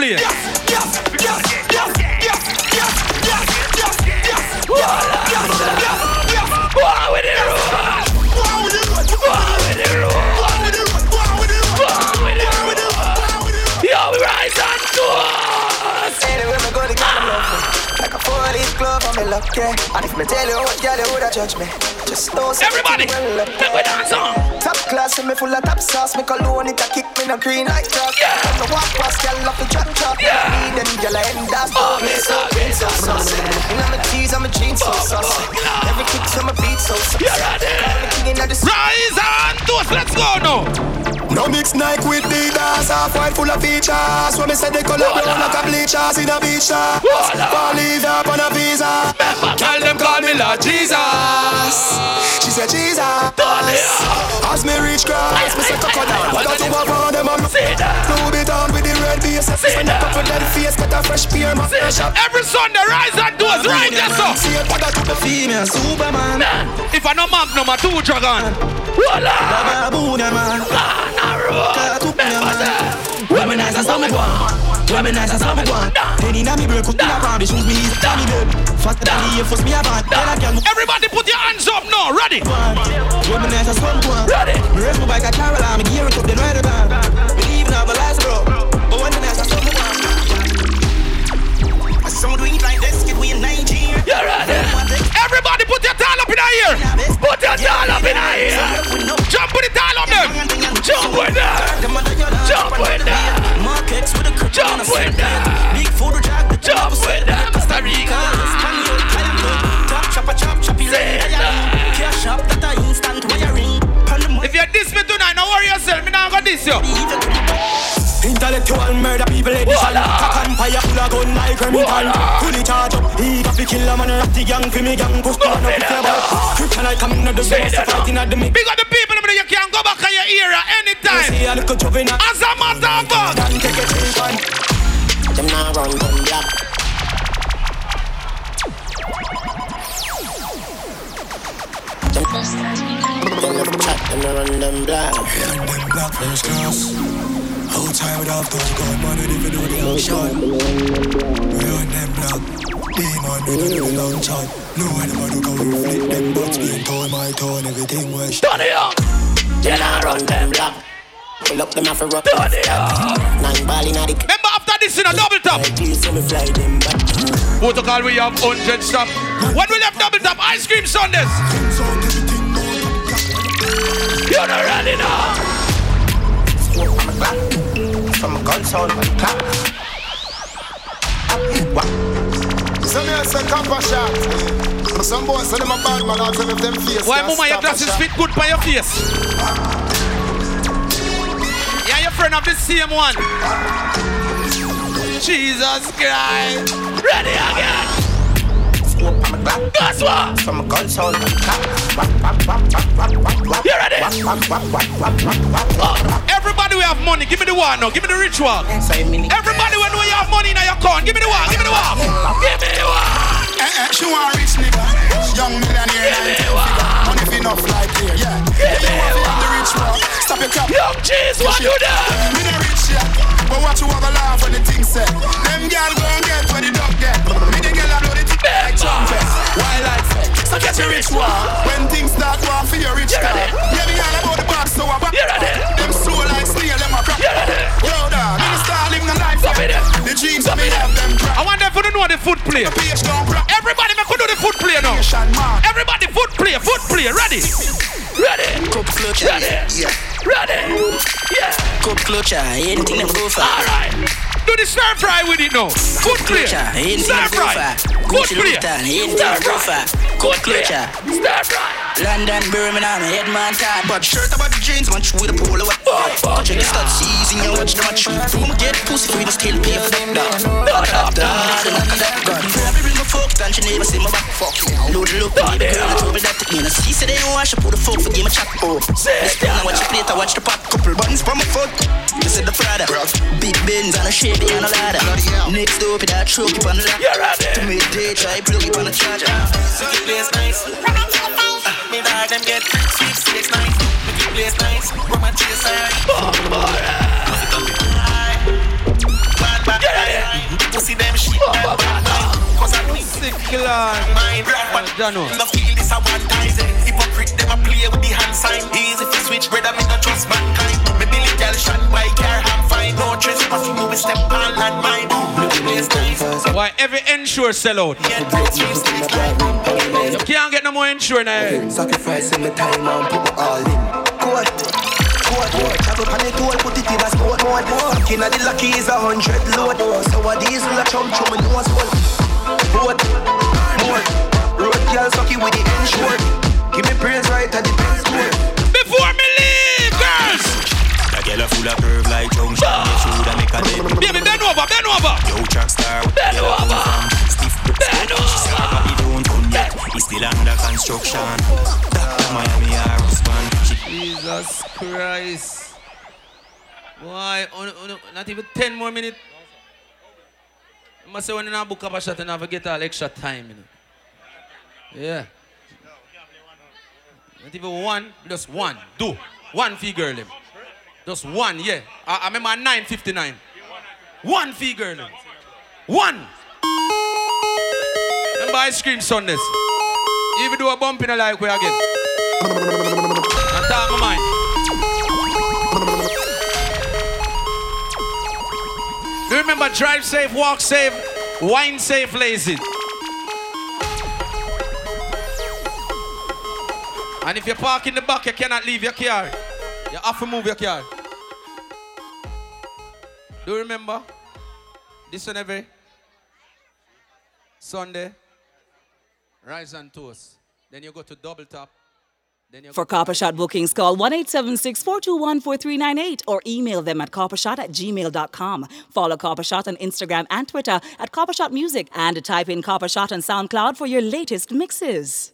play. Wow, A four-leaf glove on me luck, yeah And if me tell you what girl, you woulda judge me Just know Everybody, well up, make we dance on. Top class, and me full of top sauce Me cologne, it a kick me no green like chalk Yeah. When me walk past, girl, off the chat chat Yeah. Me them girl, I end up Oh, me so green, so saucy Inna me tees, and me jeans, so oh, saucy oh, Every kick to my beat, so saucy You ready? I'm the the Rise and toast. Let's go now. No mix Nike with the Adidas, half white full of features. When me say the color brown like a bleachers in a beach ah. shop. Fall leave up on a visa. Tell them call me Lord Jesus. She said Jesus. As me reach cross, me say coco down. Got to walk on them on. Louis down with the red base. Spend a couple dead face, get a fresh pair, my fresh up. Every Sunday, rise and toast. Right there, so. See it, I took the female Superman. If I no mark number two, Dragon. Voila. Baboon, man. Some some me me the me me the me a Everybody put your hands up now. Ready? Womanize some one. Ready? Me race my bike at Caroline, me gear it up, then ride it down. Believe in my lies, bro. But womanize and some one. Some do it like this, kid, we in Nigeria. You ready? Everybody put your towel up in our ear. Put your towel up in our ear. Jump with the towel. Jump with that. Jump with that. Markets with a crook Jump with that. Big photo jack, Jump with that. Costa Rica. Top chopper chop choppy. Cash up that a instant wiring. If you diss me tonight, don't worry yourself. Me not gonna diss you. Intellectual murder people edition Cock and fire full of gun like Remington Fully charge up, he got to kill a man Rat the gang for me gang Push down up with your boy Kryptonite coming out the base Fighting at the mid Big up the back on your era anytime. See a little juvenile As a matter of fact. Can take a drink on Them now run, them black Them Them chat, them no run, them black And them black first class Outside without those gun money if you do the action We on them black Demon we do the long shot No one ever look how we flip them But spin tone my tone everything was Turn it up. Them I run, them black Pull up them off a rock Nine ball inna the Remember after this in a double top. Please so me fly them back Protocol we have 100 stop. When we left double top, ice cream Sundays. You're not ready now. From a gun sound and clap Some here say copper shot Some boys say them a bad man I'll tell them them face Why, mama, your stop a glasses fit good by your face? Yeah, your friend of the same one. Jesus Christ. Ready again. Guess what? From a gun sound and clap You ready? Oh, everybody we have money, give me the one now. Give me the rich one. Everybody when we have money in your account, give me the one. Give me the one. Give me the one. Eh, eh, she want rich nigga. Young millionaire like the one. Money fi enough like here, yeah. Yeah, you want fi the rich one Stop your cap Young cheese, what Shit. do? Me no rich yet But watch you have a laugh when the thing set? Them go and get where the dog get. Me the girl a blow the tick like trumpet. Why like So get your rich one. When things start one for your rich guy. Yeah, me all about the box so I back You? Them slow like snail, them a crack You ready? Yo, dog, the star living the life Stop it. Dreams that me have them I want them to know the foot play. Page don't crack Everybody make do the foot play now. Nation Everybody foot play, foot play. Ready? Ready? Ready? Ready? Yeah. Good clutcher, anything them go for. Alright. Do the stir fry with it now. Good clear. clutcher, anything Stir them fry. for. Good Gucci clear. Louboutin, anything Stir fry. for. Good Good Stir fry. London, Birmingham, Headman, Todd. But shirt about the jeans, match with a polo. Watch the start season, you watch the match. Boom, get pussy, we still pay for that. Dog, dog, dog, God. Probably bring my folks, and she never see my back. Fuck you. Load the look, baby girl, trouble that me. And she said they don't wash, I put the fuck for game a chat. Oh, this thing, I watch the plate, I watch the pot. Couple buns from my foot. You said the Prada. Big Benz and a Chevy and a ladder. Next door, that truck, up on the ladder. To me, day, try plug it on the charger. So the place nice. Me dog them get sweet six nice. Make place nice. Rum and chase alright. Bad bad bad. Pussy them shit oh, bad bad bad. Cause I need Sick killer. mind but Jano. no feel this a one time. Eh. Hypocrite them a play with the hand sign. Easy to switch, brother me no trust mankind. Me girl by car I'm fine. No trespass, you will step on land mine. Make the place nice. Why every ensure sell out? You can't get no more insure now. Sacrificing my time and put my all in. Code, code, code. Travel on the toll, put it in a sport mode. King of the lucky is a hundred load. So a diesel a chum chum and nose hole. Boat, more. Road girl sucky with the ensure. Give me praise right at the best score. Girl a full of curve like junction. You shoulda make a dip. Baby, bend over, bend over. Yo, track star. Bend Yo, come over. Stiff grip. She said, "Bobby don't done yet. He's still under construction. Doctor Miami our husband. She Jesus Christ. Why? Oh, no, oh, no, not even 10 more minutes. I must say when you book up a shot and have get all extra time. You know? Yeah. Not even one, just one. Do. One fee girl. Them. Just one, yeah. I, I remember 959. One fee girl. One. Remember ice cream Sundays. Even do a bump in a like way again. Top of my mind. Do you remember drive safe, walk safe, wine safe, lazy? And if you park in the back, you cannot leave your car. You have to move your car. Do you remember? This one every Sunday. Rise and toast. Then you go to double tap. You For Copper Shot bookings, call 1 876 421 4398 or email them at coppershot at gmail.com. Follow Copper Shot on Instagram and Twitter at Copper Shot Music and type in Copper Shot on SoundCloud for your latest mixes.